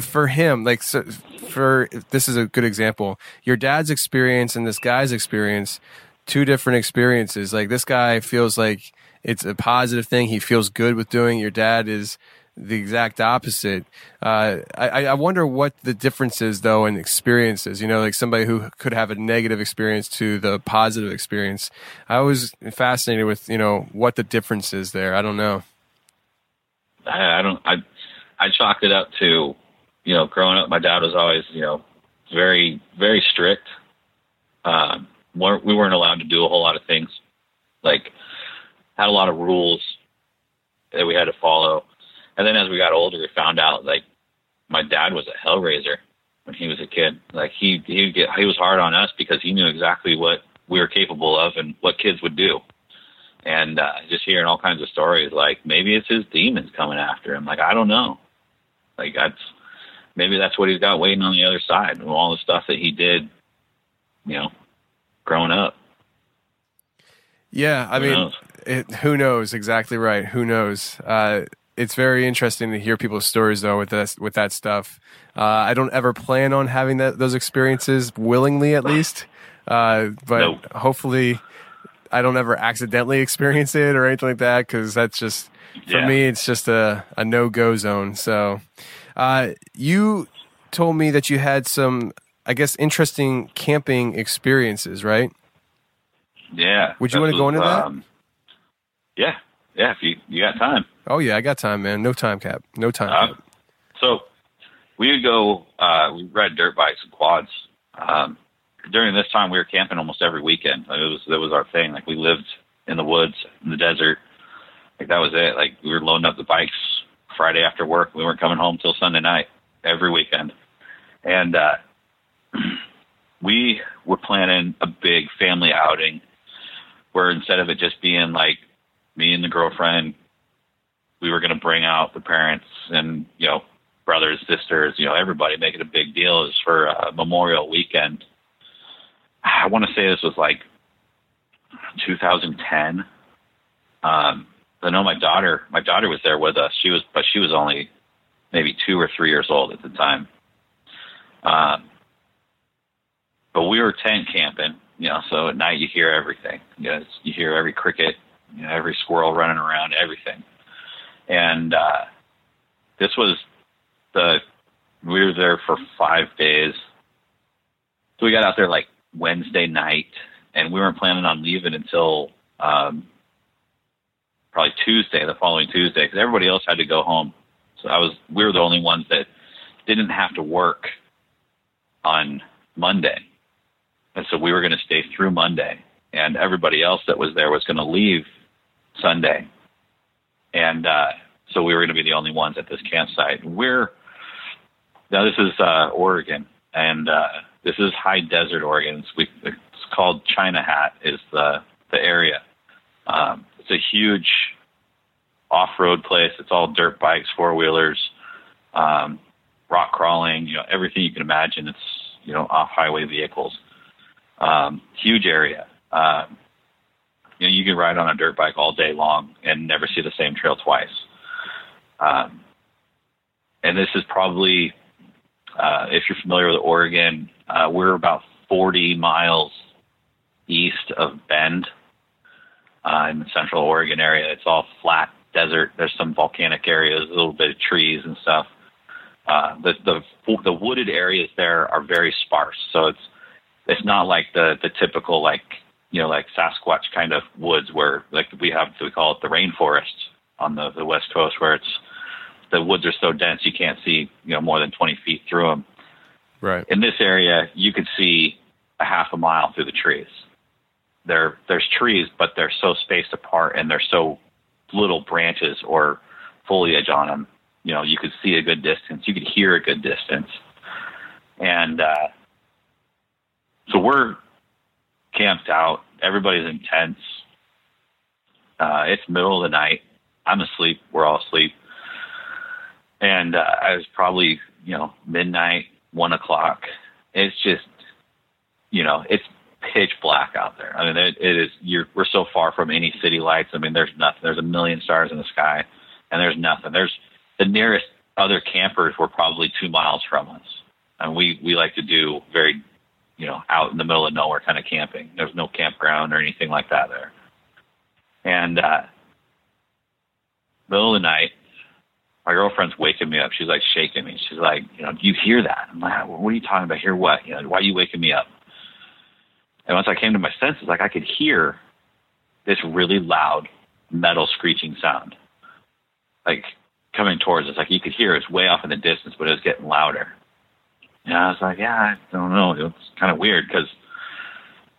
For him, like so, for this is a good example. Your dad's experience and this guy's experience, two different experiences. Like this guy feels like it's a positive thing. He feels good with doing. Your dad is the exact opposite. Uh, I, I wonder what the difference is though in experiences. You know, like somebody who could have a negative experience to the positive experience. I was fascinated with you know what the difference is there. I don't know. I, I don't. I I chalked it up to, you know, growing up, my dad was always, you know, very very strict. Um, we weren't allowed to do a whole lot of things, like had a lot of rules that we had to follow. And then as we got older, we found out like my dad was a hellraiser when he was a kid. Like he he get he was hard on us because he knew exactly what we were capable of and what kids would do. And uh, just hearing all kinds of stories, like maybe it's his demons coming after him. Like I don't know. Like that's maybe that's what he's got waiting on the other side and all the stuff that he did, you know, growing up. Yeah, I Who mean, knows? It, who knows? Exactly right. Who knows? Uh, it's very interesting to hear people's stories though with this with that stuff. Uh, I don't ever plan on having that those experiences willingly, at least. Uh, but hopefully, I don't ever accidentally experience it or anything like that because that's just for Yeah. me. It's just a a no go zone. So, uh, you told me that you had some, I guess, interesting camping experiences, right? Yeah. Would you wanna go was, into that? Um, yeah, yeah. If you you got time. Oh yeah, I got time, man. No time cap. No time Uh, cap. So we would go. Uh, we ride dirt bikes and quads. Um, during this time, we were camping almost every weekend. Like, it was that was our thing. Like we lived in the woods, in the desert. Like that was it. Like we were loading up the bikes Friday after work. We weren't coming home till Sunday night every weekend. And uh, <clears throat> we were planning a big family outing where instead of it just being like me and the girlfriend, we were going to bring out the parents and, you know, brothers, sisters, you know, everybody, make it a big deal. It for uh, Memorial Weekend. I want to say this was like 2010. Um, I know my daughter, my daughter was there with us. She was, but she was only maybe two or three years old at the time. Um, but we were tent camping, you know, so at night you hear everything. You know, you hear every cricket, you know, every squirrel running around, everything. And uh, this was the we were there for five days. So we got out there like Wednesday night, and we weren't planning on leaving until um, probably Tuesday, the following Tuesday, because everybody else had to go home. So I was we were the only ones that didn't have to work on Monday. And so we were going to stay through Monday, and everybody else that was there was going to leave Sunday. And uh, so we were going to be the only ones at this campsite. We're now this is uh, Oregon, and uh, this is high desert Oregon. It's, we, it's called China Hat is the the area. Um, it's a huge off-road place. It's all dirt bikes, four wheelers. Um, rock crawling, you know, everything you can imagine. It's you know off highway vehicles. Um, huge area. Um, you know, you can ride on a dirt bike all day long and never see the same trail twice. Um, and this is probably, uh, if you're familiar with Oregon, uh, we're about 40 miles east of Bend uh, in the central Oregon area. It's all flat desert. There's some volcanic areas, a little bit of trees and stuff. Uh, the the the wooded areas there are very sparse, so it's it's not like the the typical like you know like Sasquatch kind of woods where like we have we call it the rainforest on the the west coast where it's the woods are so dense you can't see you know more than 20 feet through them. Right. In this area, you could see a half a mile through the trees. There there's trees, but they're so spaced apart and they're so little branches or foliage on them. You know, you could see a good distance. You could hear a good distance. And uh, so we're camped out. Everybody's in tents. Uh, it's middle of the night. I'm asleep. We're all asleep. And uh, I was probably, you know, midnight, one o'clock. It's just, you know, it's pitch black out there. I mean, it, it is. You're we're so far from any city lights. I mean, there's nothing. There's a million stars in the sky, and there's nothing. There's the nearest other campers were probably two miles from us, and we we like to do very, you know, out in the middle of nowhere kind of camping. There's no campground or anything like that there. And uh, middle of the night, my girlfriend's waking me up. She's like shaking me. She's like, you know, do you hear that? I'm like, what are you talking about? Hear what? You know, why are you waking me up? And once I came to my senses, like I could hear this really loud metal screeching sound, like coming towards us. Like you could hear it was way off in the distance, but it was getting louder. And I was like, yeah, I don't know. It's kind of weird because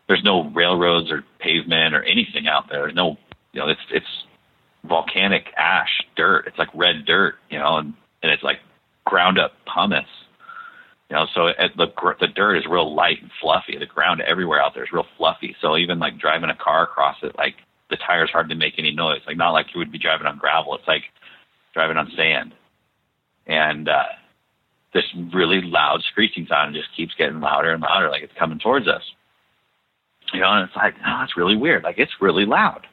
there's no railroads or pavement or anything out there. There's no, you know, it's it's volcanic ash dirt. It's like red dirt, you know, and and it's like ground up pumice. You know, so it, the the dirt is real light and fluffy. The ground everywhere out there is real fluffy. So even like driving a car across it, like the tires hardly make any noise. Like not like you would be driving on gravel. It's like driving on sand. And uh, this really loud screeching sound just keeps getting louder and louder, like it's coming towards us. You know, and it's like, oh, it's really weird. Like it's really loud.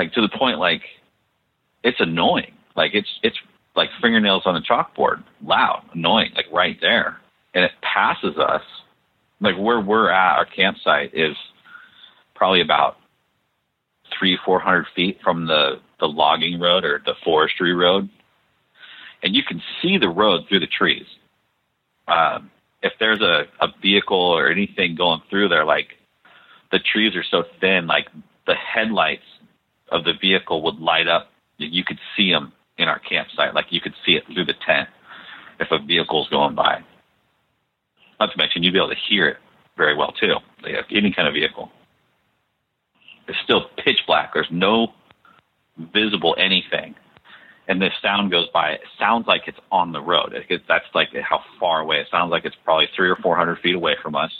Like to the point, like it's annoying. Like it's it's like fingernails on a chalkboard, loud, annoying, like right there. And it passes us. Like where we're at, our campsite is probably about three, four hundred feet from the, the logging road or the forestry road. And you can see the road through the trees. Um, if there's a, a vehicle or anything going through there, like the trees are so thin, like the headlights of the vehicle would light up. You could see them in our campsite. Like you could see it through the tent if a vehicle's going by. Not to mention you'd be able to hear it very well too. Like any kind of vehicle. It's still pitch black. There's no visible anything. And this sound goes by. It sounds like it's on the road. It, that's like how far away. It sounds like it's probably three or four hundred feet away from us,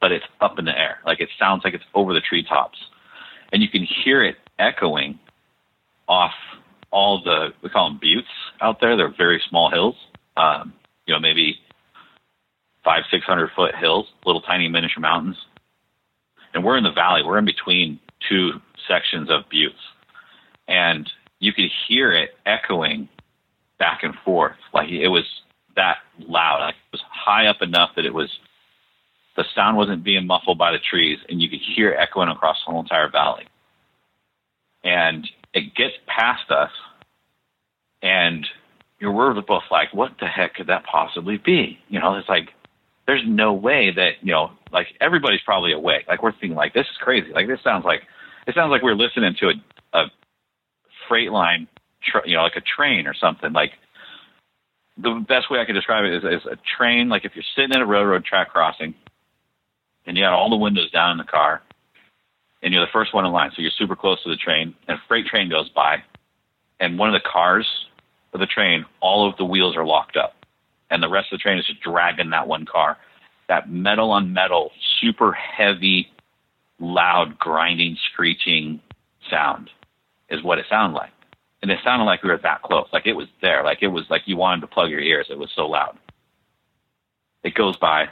but it's up in the air. Like it sounds like it's over the treetops, and you can hear it echoing off all the we call them buttes out there. They're very small hills. Um, you know, maybe five, six hundred foot hills, little tiny miniature mountains. And we're in the valley. We're in between two sections of buttes, and you could hear it echoing back and forth. Like it was that loud. Like it was high up enough that it was the sound wasn't being muffled by the trees, and you could hear echoing across the whole entire valley. And it gets past us, and you know, we're both like, "What the heck could that possibly be?" You know, it's like there's no way that you know, like everybody's probably awake. Like we're thinking, like this is crazy. Like this sounds like it sounds like we're listening to a, a freight line, you know, like a train or something. Like the best way I can describe it is, is a train. Like if you're sitting at a railroad track crossing, and you got all the windows down in the car, and you're the first one in line, so you're super close to the train, and a freight train goes by, and one of the cars of the train, all of the wheels are locked up, and the rest of the train is just dragging that one car. That metal on metal, super heavy, loud, grinding, screeching sound is what it sounded like. and it sounded like we were that close. Like it was there. Like it was like you wanted to plug your ears. It was so loud. It goes by.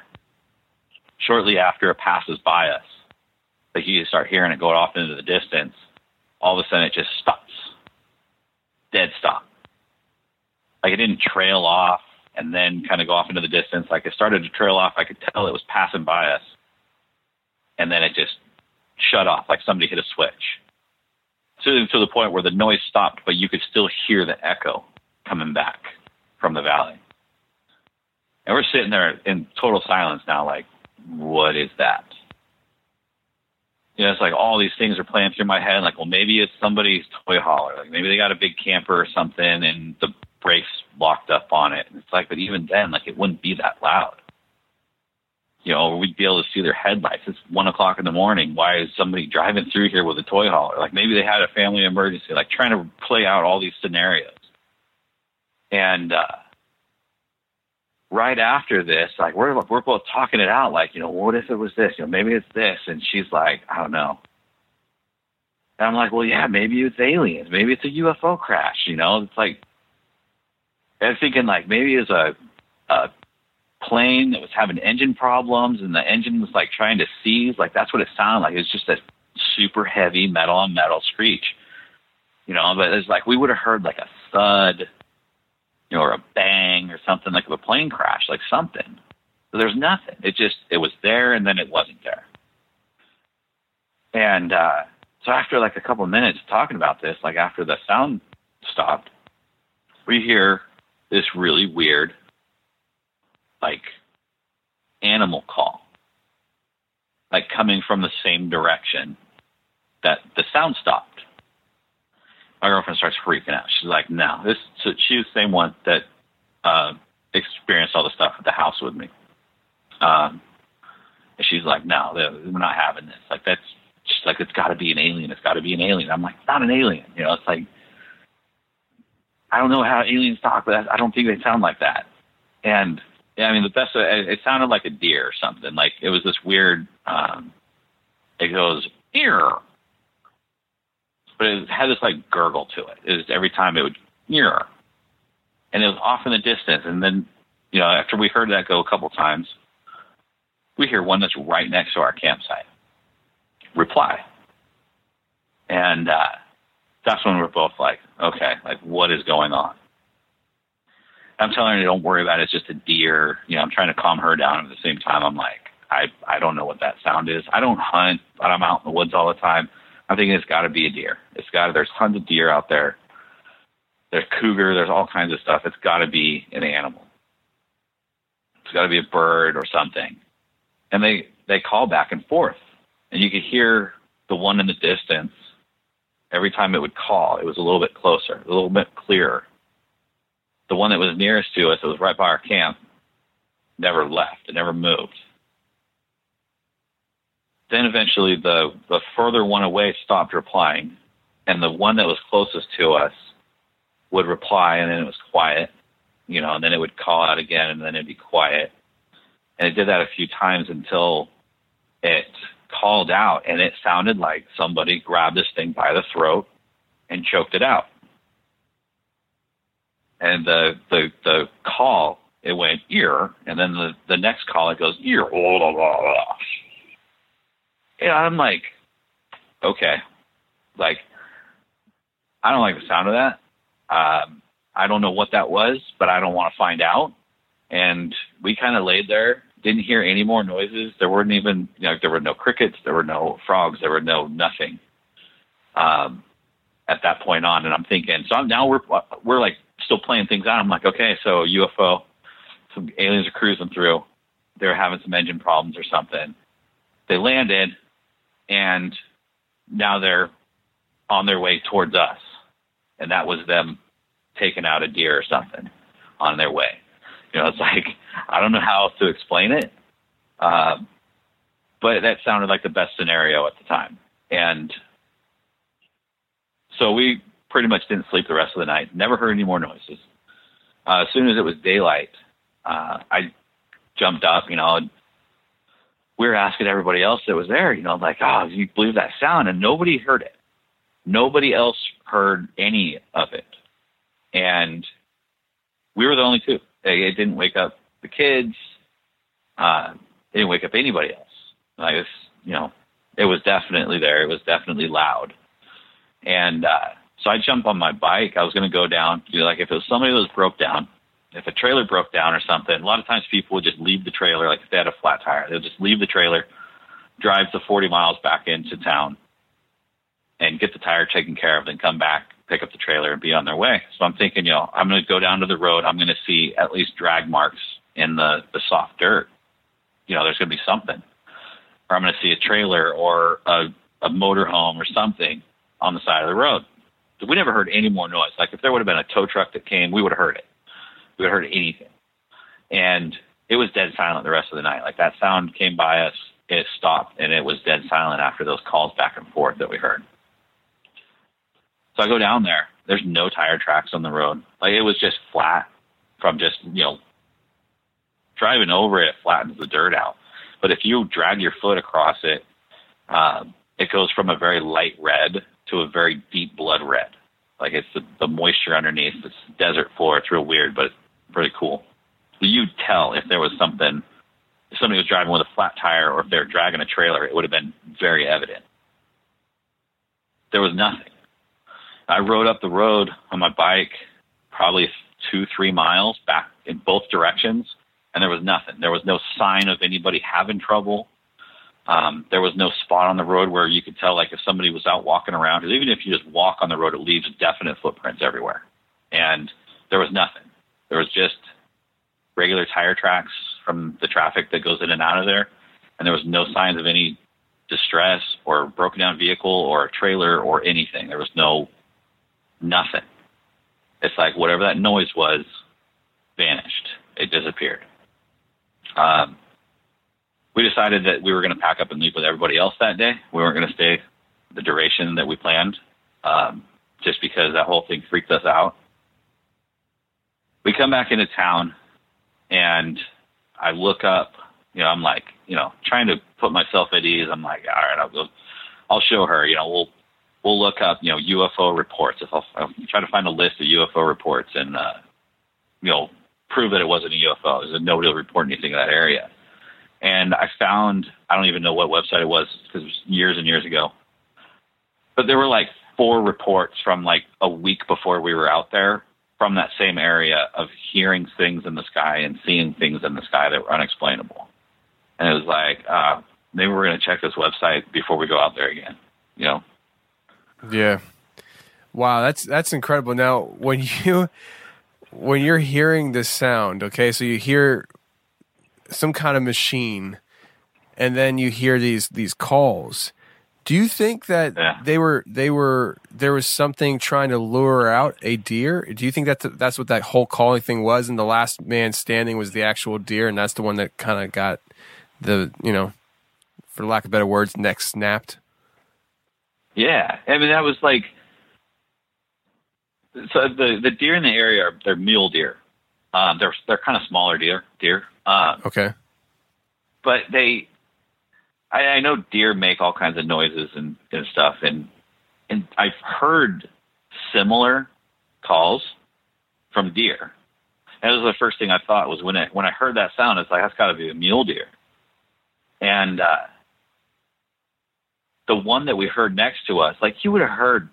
Shortly after it passes by us, like you start hearing it go off into the distance. All of a sudden, it just stops. Dead stop. Like it didn't trail off and then kind of go off into the distance. Like it started to trail off. I could tell it was passing by us. And then it just shut off like somebody hit a switch. To, to the point where the noise stopped, but you could still hear the echo coming back from the valley. And we're sitting there in total silence now, like, what is that? You know, it's like all these things are playing through my head. Like, well, maybe it's somebody's toy hauler. Like, maybe they got a big camper or something, and the brakes locked up on it. And it's like, but even then, like, it wouldn't be that loud. You know, we'd be able to see their headlights. It's one o'clock in the morning. Why is somebody driving through here with a toy hauler? Like, maybe they had a family emergency. Like, trying to play out all these scenarios. And uh, right after this, like we're we're both talking it out, like you know, what if it was this? You know, maybe it's this. And she's like, I don't know. And I'm like, well, yeah, maybe it's aliens. Maybe it's a UFO crash. You know, it's like I'm thinking like maybe it's a a plane that was having engine problems and the engine was like trying to seize. Like that's what it sounded like. It's just a super heavy metal on metal screech. You know, but it's like we would have heard like a thud you know, or a bang or something like a plane crash, like something. So there's nothing. It just it was there and then it wasn't there. And uh, so after like a couple of minutes talking about this, like after the sound stopped, we hear this really weird, like animal call, like coming from the same direction that the sound stopped my girlfriend starts freaking out. She's like, "No, this." So she was the same one that uh, experienced all the stuff at the house with me. Um, and she's like, "No, we're not having this. Like that's." She's like, "It's got to be an alien. It's got to be an alien." I'm like, "Not an alien." You know, it's like I don't know how aliens talk, but I don't think they sound like that. And yeah, I mean, the best. It sounded like a deer or something. Like it was this weird. Um, it goes ear but it had this like gurgle to it. It was every time it would near, and it was off in the distance. And then, you know, after we heard that go a couple times, we hear one that's right next to our campsite reply, and uh, that's when we're both like, okay, like what is going on? I'm telling her, don't worry about it. It's just a deer. You know, I'm trying to calm her down. At the same time, I'm like, I I don't know what that sound is. I don't hunt, but I'm out in the woods all the time. I think it's got to be a deer. It's got there's tons of deer out there. There's cougar. There's all kinds of stuff. It's got to be an animal. It's got to be a bird or something. And they they call back and forth, and you could hear the one in the distance. Every time it would call, it was a little bit closer, a little bit clearer. The one that was nearest to us, it was right by our camp, never left. It never moved then eventually the the further one away stopped replying, and the one that was closest to us would reply, and then it was quiet, you know, and then it would call out again, and then it'd be quiet, and it did that a few times until it called out, and it sounded like somebody grabbed this thing by the throat and choked it out, and the the the call it went ear, and then the the next call it goes ear. Blah, blah, blah, yeah, I'm like, okay, like, I don't like the sound of that. Um, I don't know what that was, but I don't want to find out. And we kind of laid there, didn't hear any more noises. There weren't even, you know, there were no crickets, there were no frogs, there were no nothing. Um, at that point on, and I'm thinking, so I'm, now we're we're like still playing things out. I'm like, okay, so UFO, some aliens are cruising through. They're having some engine problems or something. They landed and now they're on their way towards us. And that was them taking out a deer or something on their way. You know, it's <laughs> like, I don't know how else to explain it. Um, but that sounded like the best scenario at the time. And so we pretty much didn't sleep the rest of the night, never heard any more noises. Uh, as soon as it was daylight, uh, I jumped up, you know, we were asking everybody else that was there, you know, like, oh, you believe that sound? And nobody heard it. Nobody else heard any of it. And we were the only two. It didn't wake up the kids. Uh, it didn't wake up anybody else. Like it's, you know, it was definitely there. It was definitely loud. And uh, so I jumped on my bike. I was going to go down. Know, like if it was somebody that was broke down, if a trailer broke down or something, a lot of times people would just leave the trailer. Like if they had a flat tire, they'll just leave the trailer, drive the 40 miles back into town, and get the tire taken care of, then come back, pick up the trailer, and be on their way. So I'm thinking, you know, I'm going to go down to the road. I'm going to see at least drag marks in the the soft dirt. You know, there's going to be something, or I'm going to see a trailer or a a motorhome or something on the side of the road. We never heard any more noise. Like if there would have been a tow truck that came, we would have heard it. We would have heard anything. And it was dead silent the rest of the night. Like that sound came by us, it stopped, and it was dead silent after those calls back and forth that we heard. So I go down there. There's no tire tracks on the road. Like it was just flat from just, you know, driving over it, it flattens the dirt out. But if you drag your foot across it, um, it goes from a very light red to a very deep blood red. Like it's the, the moisture underneath. It's desert floor. It's real weird, but it's pretty cool. So you'd tell if there was something, if somebody was driving with a flat tire or if they were dragging a trailer, it would have been very evident. There was nothing. I rode up the road on my bike, probably two, three miles back in both directions, and there was nothing. There was no sign of anybody having trouble. Um, there was no spot on the road where you could tell, like, if somebody was out walking around. Because even if you just walk on the road, it leaves definite footprints everywhere. And there was nothing. There was just regular tire tracks from the traffic that goes in and out of there, and there was no signs of any distress or broken down vehicle or a trailer or anything. There was no nothing. It's like whatever that noise was vanished. It disappeared. Um, we decided that we were going to pack up and leave with everybody else that day. We weren't going to stay the duration that we planned, um, just because that whole thing freaked us out. We come back into town, and I look up. You know, I'm like, you know, trying to put myself at ease. I'm like, all right, I'll go. I'll show her. You know, we'll we'll look up, you know, UFO reports. If I'll, I'll try to find a list of UFO reports and, uh, you know, prove that it wasn't a UFO. There's nobody will report anything in that area. And I found, I don't even know what website it was because it was years and years ago. But there were like four reports from like a week before we were out there from that same area of hearing things in the sky and seeing things in the sky that were unexplainable. And it was like, uh, maybe we're going to check this website before we go out there again, you know? Yeah. Wow, that's that's incredible. Now, when <laughs> you when you're hearing this sound, okay, so you hear some kind of machine and then you hear these these calls. Do you think that Yeah. they were they were there was something trying to lure out a deer? Do you think that that's what that whole calling thing was and the last man standing was the actual deer and that's the one that kind of got the, you know, for lack of better words, neck snapped? Yeah, I mean that was like so the the deer in the area are they're mule deer. Um, they're they're kind of smaller deer deer. Um, Okay. but they, I, I know deer make all kinds of noises and, and stuff, and and I've heard similar calls from deer. And that was the first thing I thought was when I when I heard that sound, it's like that's got to be a mule deer. And uh, the one that we heard next to us, like you would have heard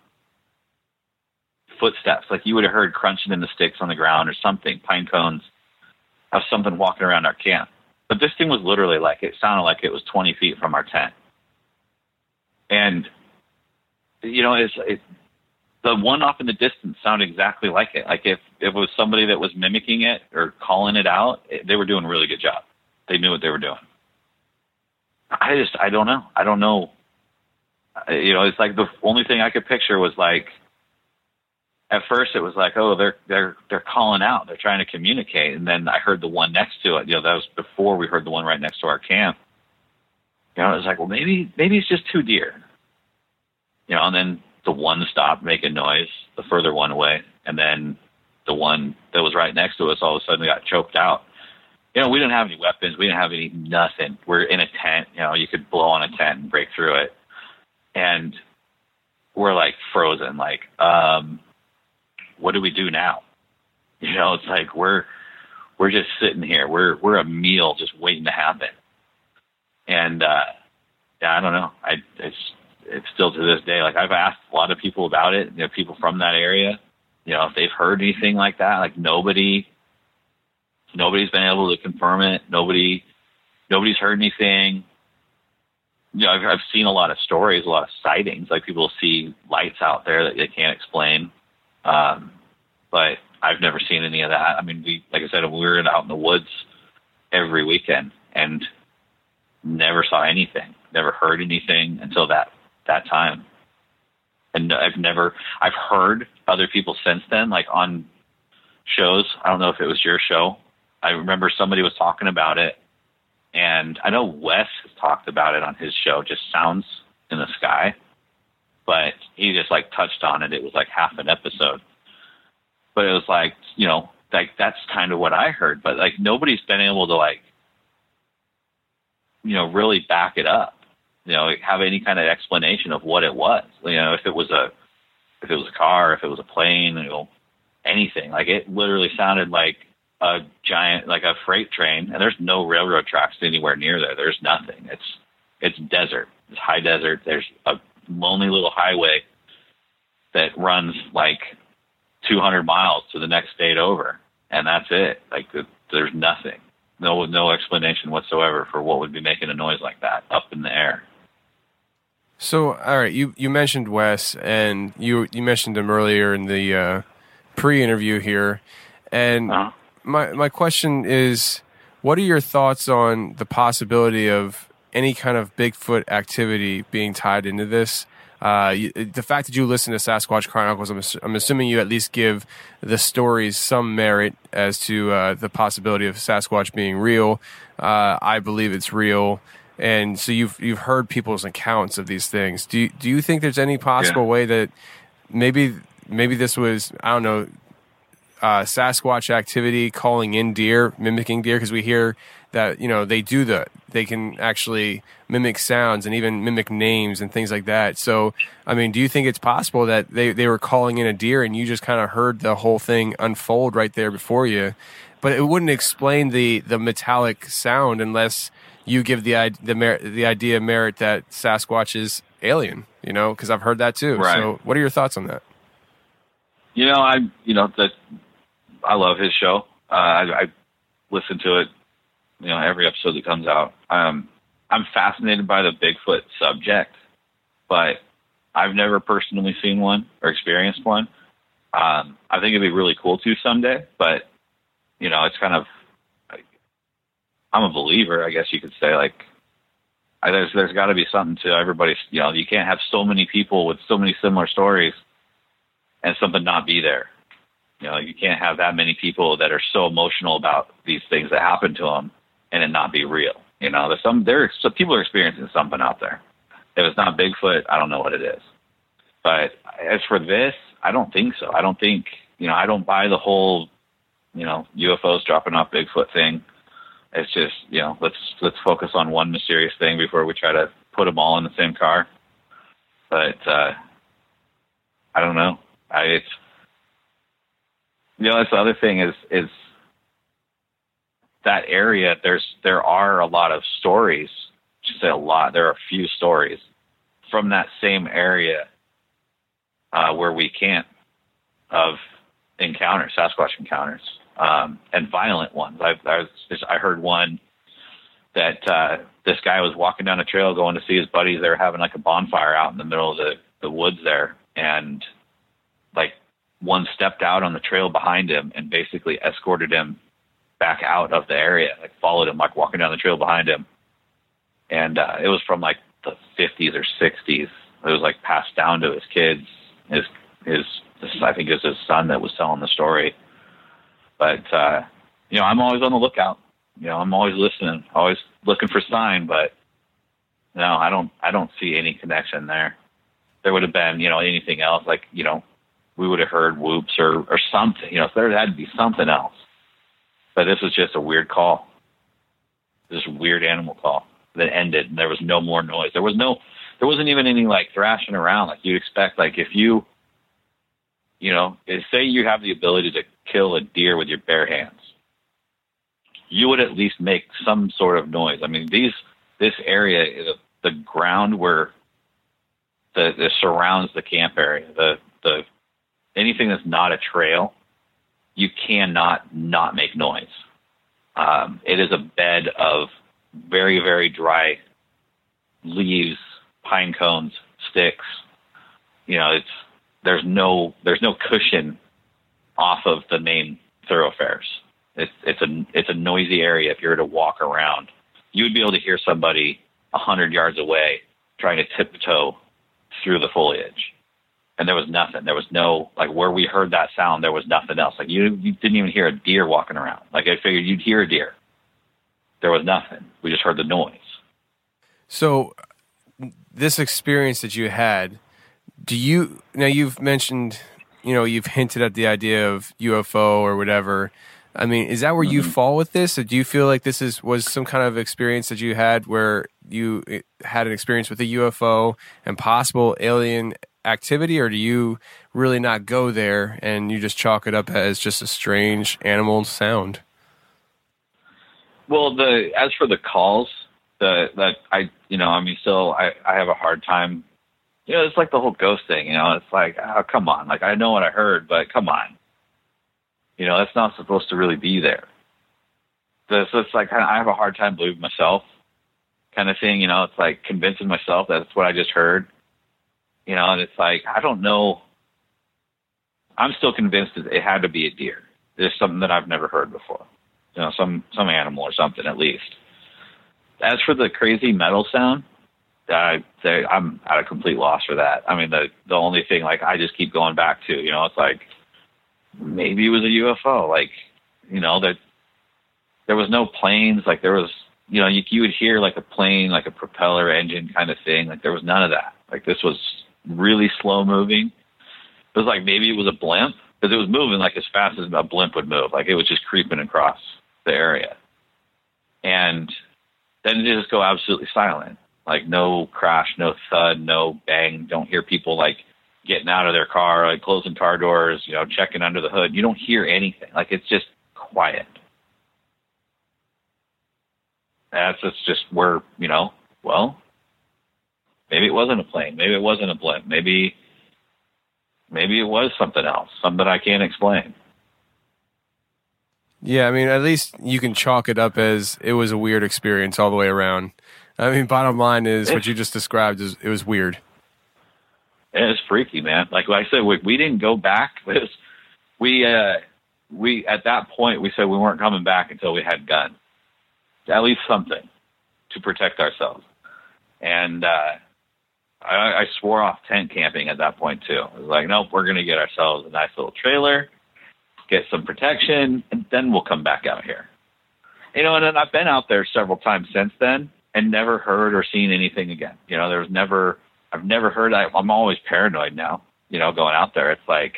footsteps, like you would have heard crunching in the sticks on the ground or something, pine cones of something walking around our camp. But this thing was literally like it sounded like it was 20 feet from our tent. And you know, it's it, the one off in the distance sounded exactly like it. Like if, if it was somebody that was mimicking it or calling it out, it, they were doing a really good job. They knew what they were doing. I just, I don't know. I don't know. Uh, You know, it's like the only thing I could picture was like, at first it was like, oh, they're they're they're calling out, they're trying to communicate, and then I heard the one next to it. You know, that was before we heard the one right next to our camp. You know, it was like, well, maybe maybe it's just two deer. You know, and then the one stopped making noise, the further one away, and then the one that was right next to us all of a sudden got choked out. You know, we didn't have any weapons, we didn't have any nothing. We're in a tent. You know, you could blow on a tent and break through it, and we're like frozen. Like, um, what do we do now? You know, it's like we're we're just sitting here. We're we're a meal just waiting to happen. And uh, yeah, I don't know. I it's it's still to this day. Like I've asked a lot of people about it. You know, people from that area. You know, if they've heard anything like that. Like nobody, nobody's been able to confirm it. Nobody, nobody's heard anything. You know, I've, I've seen a lot of stories, a lot of sightings. Like people see lights out there that they can't explain. Um, but I've never seen any of that. I mean, we, like I said, we were out in the woods every weekend and never saw anything, never heard anything until that that time. And I've never, I've heard other people since then, like on shows. I don't know if it was your show. I remember somebody was talking about it, and I know Wes has talked about it on his show. Just sounds in the sky, but he just like touched on it. It was like half an episode, but it was like you know, like that's kind of what I heard. But like nobody's been able to like, you know, really back it up you know, have any kind of explanation of what it was. You know, if it was a if it was a car, if it was a plane, you know, anything. Like it literally sounded like a giant like a freight train and there's no railroad tracks anywhere near there. There's nothing. It's it's desert. It's high desert. There's a lonely little highway that runs like 200 miles to the next state over and that's it. Like there's nothing. No no explanation whatsoever for what would be making a noise like that up in the air. So, all right, you, you mentioned Wes, and you you mentioned him earlier in the uh, pre-interview here, and uh-huh. My my question is, what are your thoughts on the possibility of any kind of Bigfoot activity being tied into this? Uh, you, the fact that you listen to Sasquatch Chronicles, I'm, I'm, assuming you at least give the stories some merit as to uh, the possibility of Sasquatch being real. Uh, I believe it's real and so you've you've heard people's accounts of these things. Do you, do you think there's any possible yeah. way that maybe maybe this was I don't know uh, Sasquatch activity calling in deer, mimicking deer because we hear that you know they do the they can actually mimic sounds and even mimic names and things like that. So I mean, do you think it's possible that they they were calling in a deer and you just kind of heard the whole thing unfold right there before you? But it wouldn't explain the the metallic sound unless you give the the mer- the idea merit that Sasquatch is alien. You know, because I've heard that too. Right. So, what are your thoughts on that? You know, I you know that I love his show. Uh, I, I listen to it. You know, every episode that comes out. Um, I'm fascinated by the Bigfoot subject, but I've never personally seen one or experienced one. Um, I think it'd be really cool to someday, but you know, it's kind of I'm a believer, I guess you could say. Like, I, there's there's got to be something to everybody. You know, you can't have so many people with so many similar stories and something not be there. You know, you can't have that many people that are so emotional about these things that happen to them and it not be real. You know, there's some there some people are experiencing something out there. If it's not Bigfoot, I don't know what it is. But as for this, I don't think so. I don't think you know. I don't buy the whole you know UFOs dropping off Bigfoot thing it's just you know let's let's focus on one mysterious thing before we try to put them all in the same car. But uh, I don't know. I it's you know that's the other thing is is that area. There's there are a lot of stories. Should say a lot. There are a few stories from that same area uh, where we camp of encounters, Sasquatch encounters um, and violent ones. I, I, was, I heard one that uh, this guy was walking down a trail going to see his buddies. They were having like a bonfire out in the middle of the, the woods there, and like one stepped out on the trail behind him and basically escorted him back out of the area, like followed him, like walking down the trail behind him. And uh, it was from like the 50s or 60s. It was like passed down to his kids. His his, I think it was his son that was telling the story but uh, you know, I'm always on the lookout. You know, I'm always listening, always looking for sign. But no, I don't. I don't see any connection there. There would have been, you know, anything else like you know, we would have heard whoops or or something. You know, there had to be something else. But this was just a weird call. This weird animal call that ended, and there was no more noise. There was no there wasn't even any like thrashing around like you'd expect. Like if you, you know, say you have the ability to kill a deer with your bare hands, you would at least make some sort of noise. I mean, these this area the ground where the, the surrounds the camp area. The the anything that's not a trail, you cannot not make noise. Um, it is a bed of very very dry leaves, pine cones, sticks. You know, it's there's no there's no cushion off of the main thoroughfares. It's it's a it's a noisy area. If you were to walk around, you would be able to hear somebody a hundred yards away trying to tiptoe through the foliage. And there was nothing. There was no like where we heard that sound. There was nothing else. Like you, you didn't even hear a deer walking around. Like I figured you'd hear a deer. There was nothing. We just heard the noise. So, this experience that you had, do you now you've mentioned, you know, you've hinted at the idea of UFO or whatever. I mean, is that where you fall with this, or do you feel like this is was some kind of experience that you had where you eh, had an experience with a UFO and possible alien activity, or do you really not go there and you just chalk it up as just a strange animal sound? Well, the as for the calls, the that I you know I mean still I I have a hard time. You know, it's like the whole ghost thing. You know, it's like oh come on, like I know what I heard, but come on. You know, that's not supposed to really be there. The, so it's like I have a hard time believing myself, kind of thing. You know, it's like convincing myself that it's what I just heard. You know, and it's like I don't know. I'm still convinced that it had to be a deer. There's something that I've never heard before you know, some some animal or something at least. As for the crazy metal sound, I, I'm at a complete loss for that. I mean, the the only thing like I just keep going back to, you know, it's like maybe it was a UFO. Like, you know, that there was no planes. Like there was, you know, you, you would hear like a plane, like a propeller engine kind of thing. Like there was none of that. Like this was really slow moving. It was like maybe it was a blimp because it was moving like as fast as a blimp would move. Like it was just creeping across the area. And then it just go absolutely silent. Like no crash, no thud, no bang. Don't hear people like getting out of their car, like closing car doors, you know, checking under the hood. You don't hear anything. Like it's just quiet. That's just, just where, you know, well, maybe it wasn't a plane. Maybe it wasn't a blimp. Maybe maybe it was something else, something I can't explain. Yeah, I mean, at least you can chalk it up as it was a weird experience all the way around. I mean, bottom line is what you just described is it was weird. It was freaky, man. Like I said, we, we didn't go back. <laughs> Was, we uh, we at that point we said we weren't coming back until we had guns, at least something to protect ourselves. And uh, I, I swore off tent camping at that point too. I was like, nope, we're to get ourselves a nice little trailer, get some protection, and then we'll come back out here. You know, and then I've been out there several times since then and never heard or seen anything again. You know, there's never, I've never heard, I, I'm always paranoid now, you know, going out there. It's like,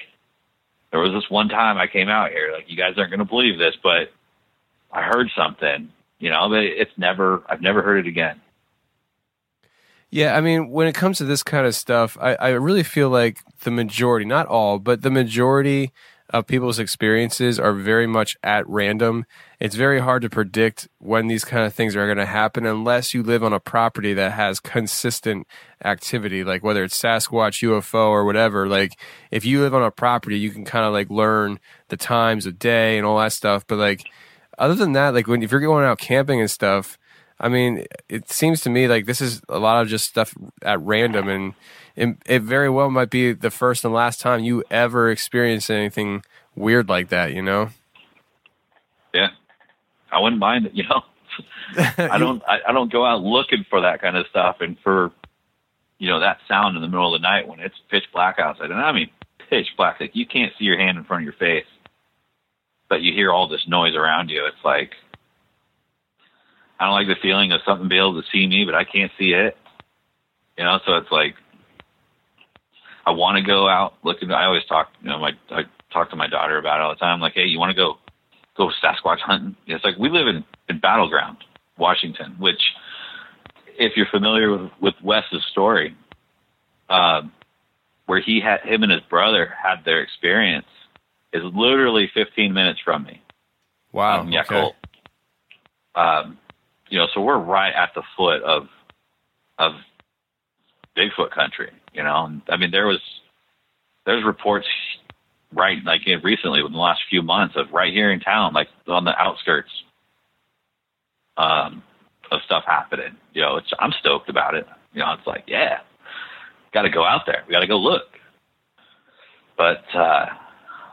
there was this one time I came out here, like, you guys aren't to believe this, but I heard something, you know, but it's never, I've never heard it again. Yeah, I mean, when it comes to this kind of stuff, I, I really feel like the majority, not all, but the majority of people's experiences are very much at random. It's very hard to predict when these kind of things are going to happen unless you live on a property that has consistent activity, like whether it's Sasquatch, UFO, or whatever. Like, if you live on a property, you can kind of like learn the times of day and all that stuff. But like, other than that, like when if you're going out camping and stuff, I mean, it seems to me like this is a lot of just stuff at random, and it, it very well might be the first and last time you ever experience anything weird like that. You know? Yeah, I wouldn't mind it. <laughs> You know, I don't. I, I don't go out looking for that kind of stuff, and for you know that sound in the middle of the night when it's pitch black outside. And I mean pitch black, like you can't see your hand in front of your face, but you hear all this noise around you. It's like I don't like the feeling of something being able to see me, but I can't see it. You know, so it's like I want to go out looking. I always talk, you know, my I talk to my daughter about it all the time. Like, hey, you want to go go Sasquatch hunting? It's like we live in in Battle Ground, Washington, which if you're familiar with, with Wes's story, um, where he had him and his brother had their experience, is literally 15 minutes from me. Wow. Um, okay. Yacolt. Um, you know, so we're right at the foot of of Bigfoot country. You know, I mean, there was there's reports right like recently within the last few months of right here in town, like on the outskirts, um, of stuff happening. You know, it's I'm stoked about it. You know, it's like, yeah, got to go out there. We got to go look. But uh,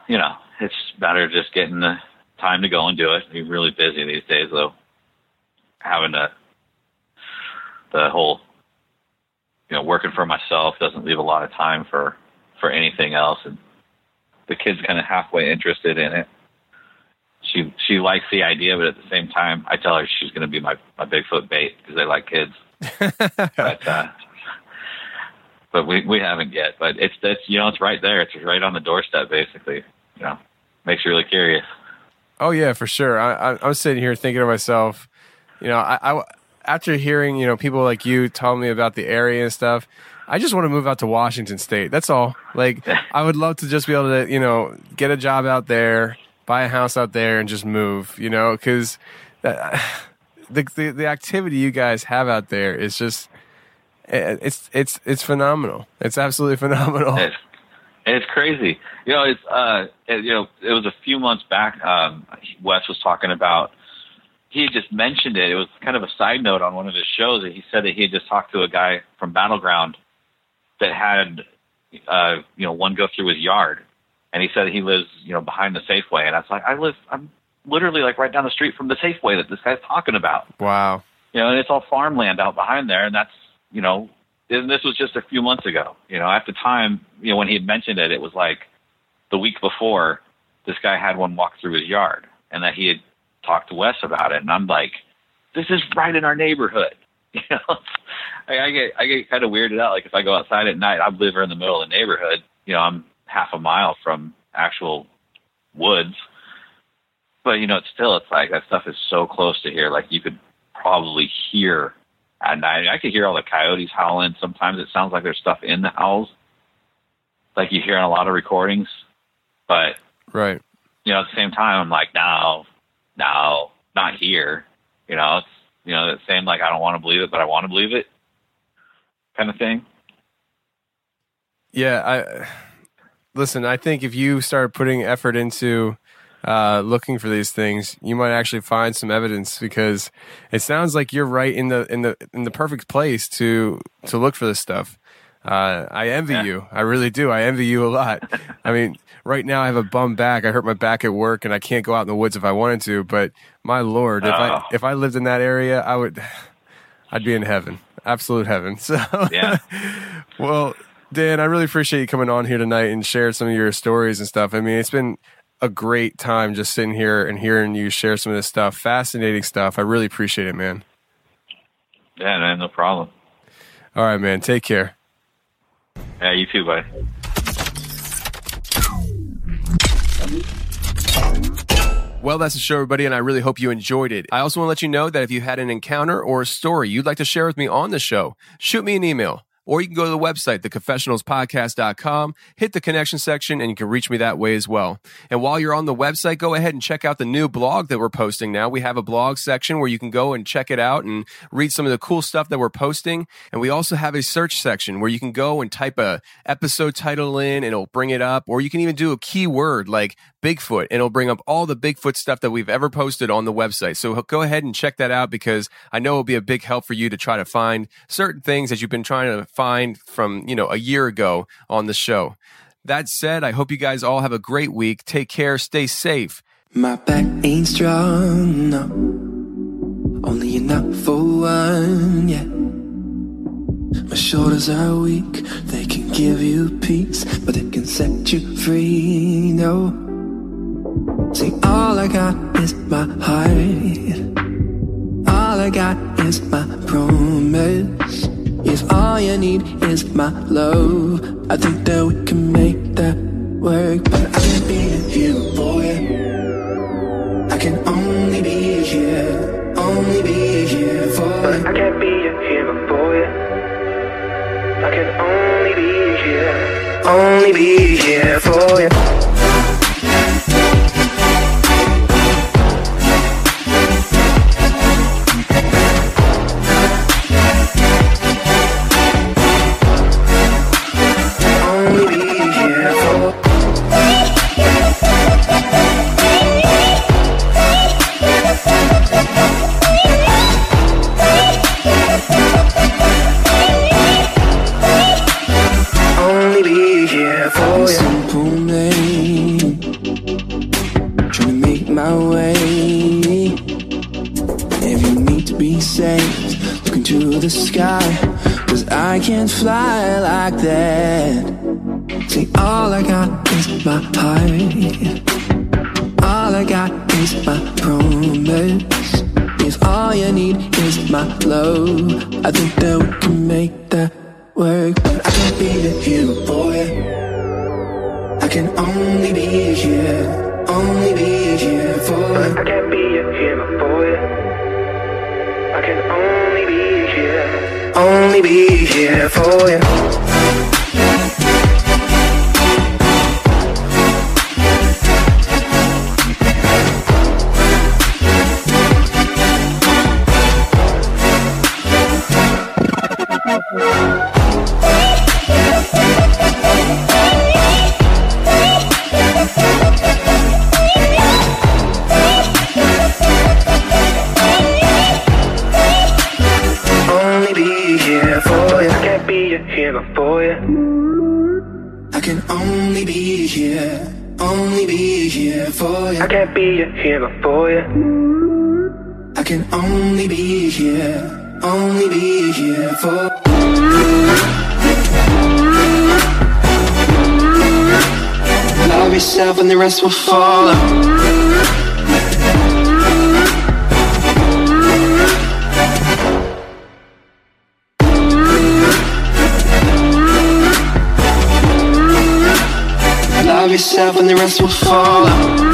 you know, it's better just getting the time to go and do it. We're really busy these days, though. Having to the whole, you know, working for myself doesn't leave a lot of time for for anything else, and the kid's kind of halfway interested in it. She she likes the idea, but at the same time, I tell her she's going to be my my Bigfoot bait because they like kids. <laughs> but uh, but we we haven't yet. But it's that's you know it's right there. It's right on the doorstep, basically. You know, makes you really curious. Oh yeah, for sure. I, I, I was sitting here thinking to myself, you know, I, I after hearing you know people like you tell me about the area and stuff, I just want to move out to Washington State. That's all. Like <laughs> I would love to just be able to you know get a job out there, buy a house out there, and just move. You know, because <sighs> the, the the activity you guys have out there is just it's it's it's phenomenal. It's absolutely <laughs> phenomenal. It's, it's crazy. You know, it's uh, it, you know, it was a few months back. Um, Wes was talking about. He had just mentioned it. It was kind of a side note on one of his shows. That he said that he had just talked to a guy from Battle Ground that had, uh, you know, one go through his yard, and he said he lives, you know, behind the Safeway. And I was like, I live, I'm literally like right down the street from the Safeway that this guy's talking about. Wow. You know, and it's all farmland out behind there, and that's you know, and this was just a few months ago. You know, at the time, you know, when he had mentioned it, it was like the week before this guy had one walk through his yard, and that he had talked to Wes about it, and I'm like, this is right in our neighborhood. <laughs> You know, I, I get I get kind of weirded out. Like if I go outside at night, I live in the middle of the neighborhood. You know, I'm half a mile from actual woods, but you know, it's still it's like that stuff is so close to here. Like you could probably hear at night. I could hear all the coyotes howling. Sometimes it sounds like there's stuff in the owls, like you hear in a lot of recordings. But Right. you know, at the same time, I'm like, no, no, not here. You know, it's you know, that same like I don't want to believe it, but I want to believe it, kind of thing. Yeah, I listen. I think if you start putting effort into uh, looking for these things, you might actually find some evidence because it sounds like you're right in the in the in the perfect place to to look for this stuff. Uh, I envy you. I really do. I envy you a lot. I mean, right now I have a bum back. I hurt my back at work, and I can't go out in the woods if I wanted to. But my lord, if I Oh. if I lived in that area, I would. I'd be in heaven, absolute heaven. <laughs> So Yeah. <laughs> well, Dan, I really appreciate you coming on here tonight and sharing some of your stories and stuff. I mean, it's been a great time just sitting here and hearing you share some of this stuff. Fascinating stuff. I really appreciate it, man. Yeah, man, no problem. All right, man. Take care. Yeah, you too, buddy. Well, that's the show, everybody, and I really hope you enjoyed it. I also want to let you know that if you had an encounter or a story you'd like to share with me on the show, shoot me an email. Or you can go to the website, theconfessionalspodcast.com, hit the connection section, and you can reach me that way as well. And while you're on the website, go ahead and check out the new blog that we're posting now. We have a blog section where you can go and check it out and read some of the cool stuff that we're posting. And we also have a search section where you can go and type a episode title in and it'll bring it up. Or you can even do a keyword like Bigfoot and it'll bring up all the Bigfoot stuff that we've ever posted on the website. So go ahead and check that out because I know it'll be a big help for you to try to find certain things that you've been trying to find from, you know, a year ago on the show. That said, I hope you guys all have a great week. Take care. Stay safe. My back ain't strong, no. Only enough for one, yeah. My shoulders are weak, they can give you peace, but they can set you free, no. See, all I got is my heart. All I got is my promise. If all you need is my love, I think that we can make that work. But I can't be here for you. I can only be here, only be here for you. I can't be for you. I can only be here, only be here for you. To be saved, look into the sky. Cause I can't fly like that. See, all I got is my heart. All I got is my promise. If all you need is my love, I think that we can make that work. But I can't be the hero you. I can only be here, only be here for. I can't be a hero you. I can only be here, only be here for you. Be here, only be here for you. I can't be a hero for you. I can only be here, only be here for Love yourself and the rest will follow. Yourself and the rest will follow.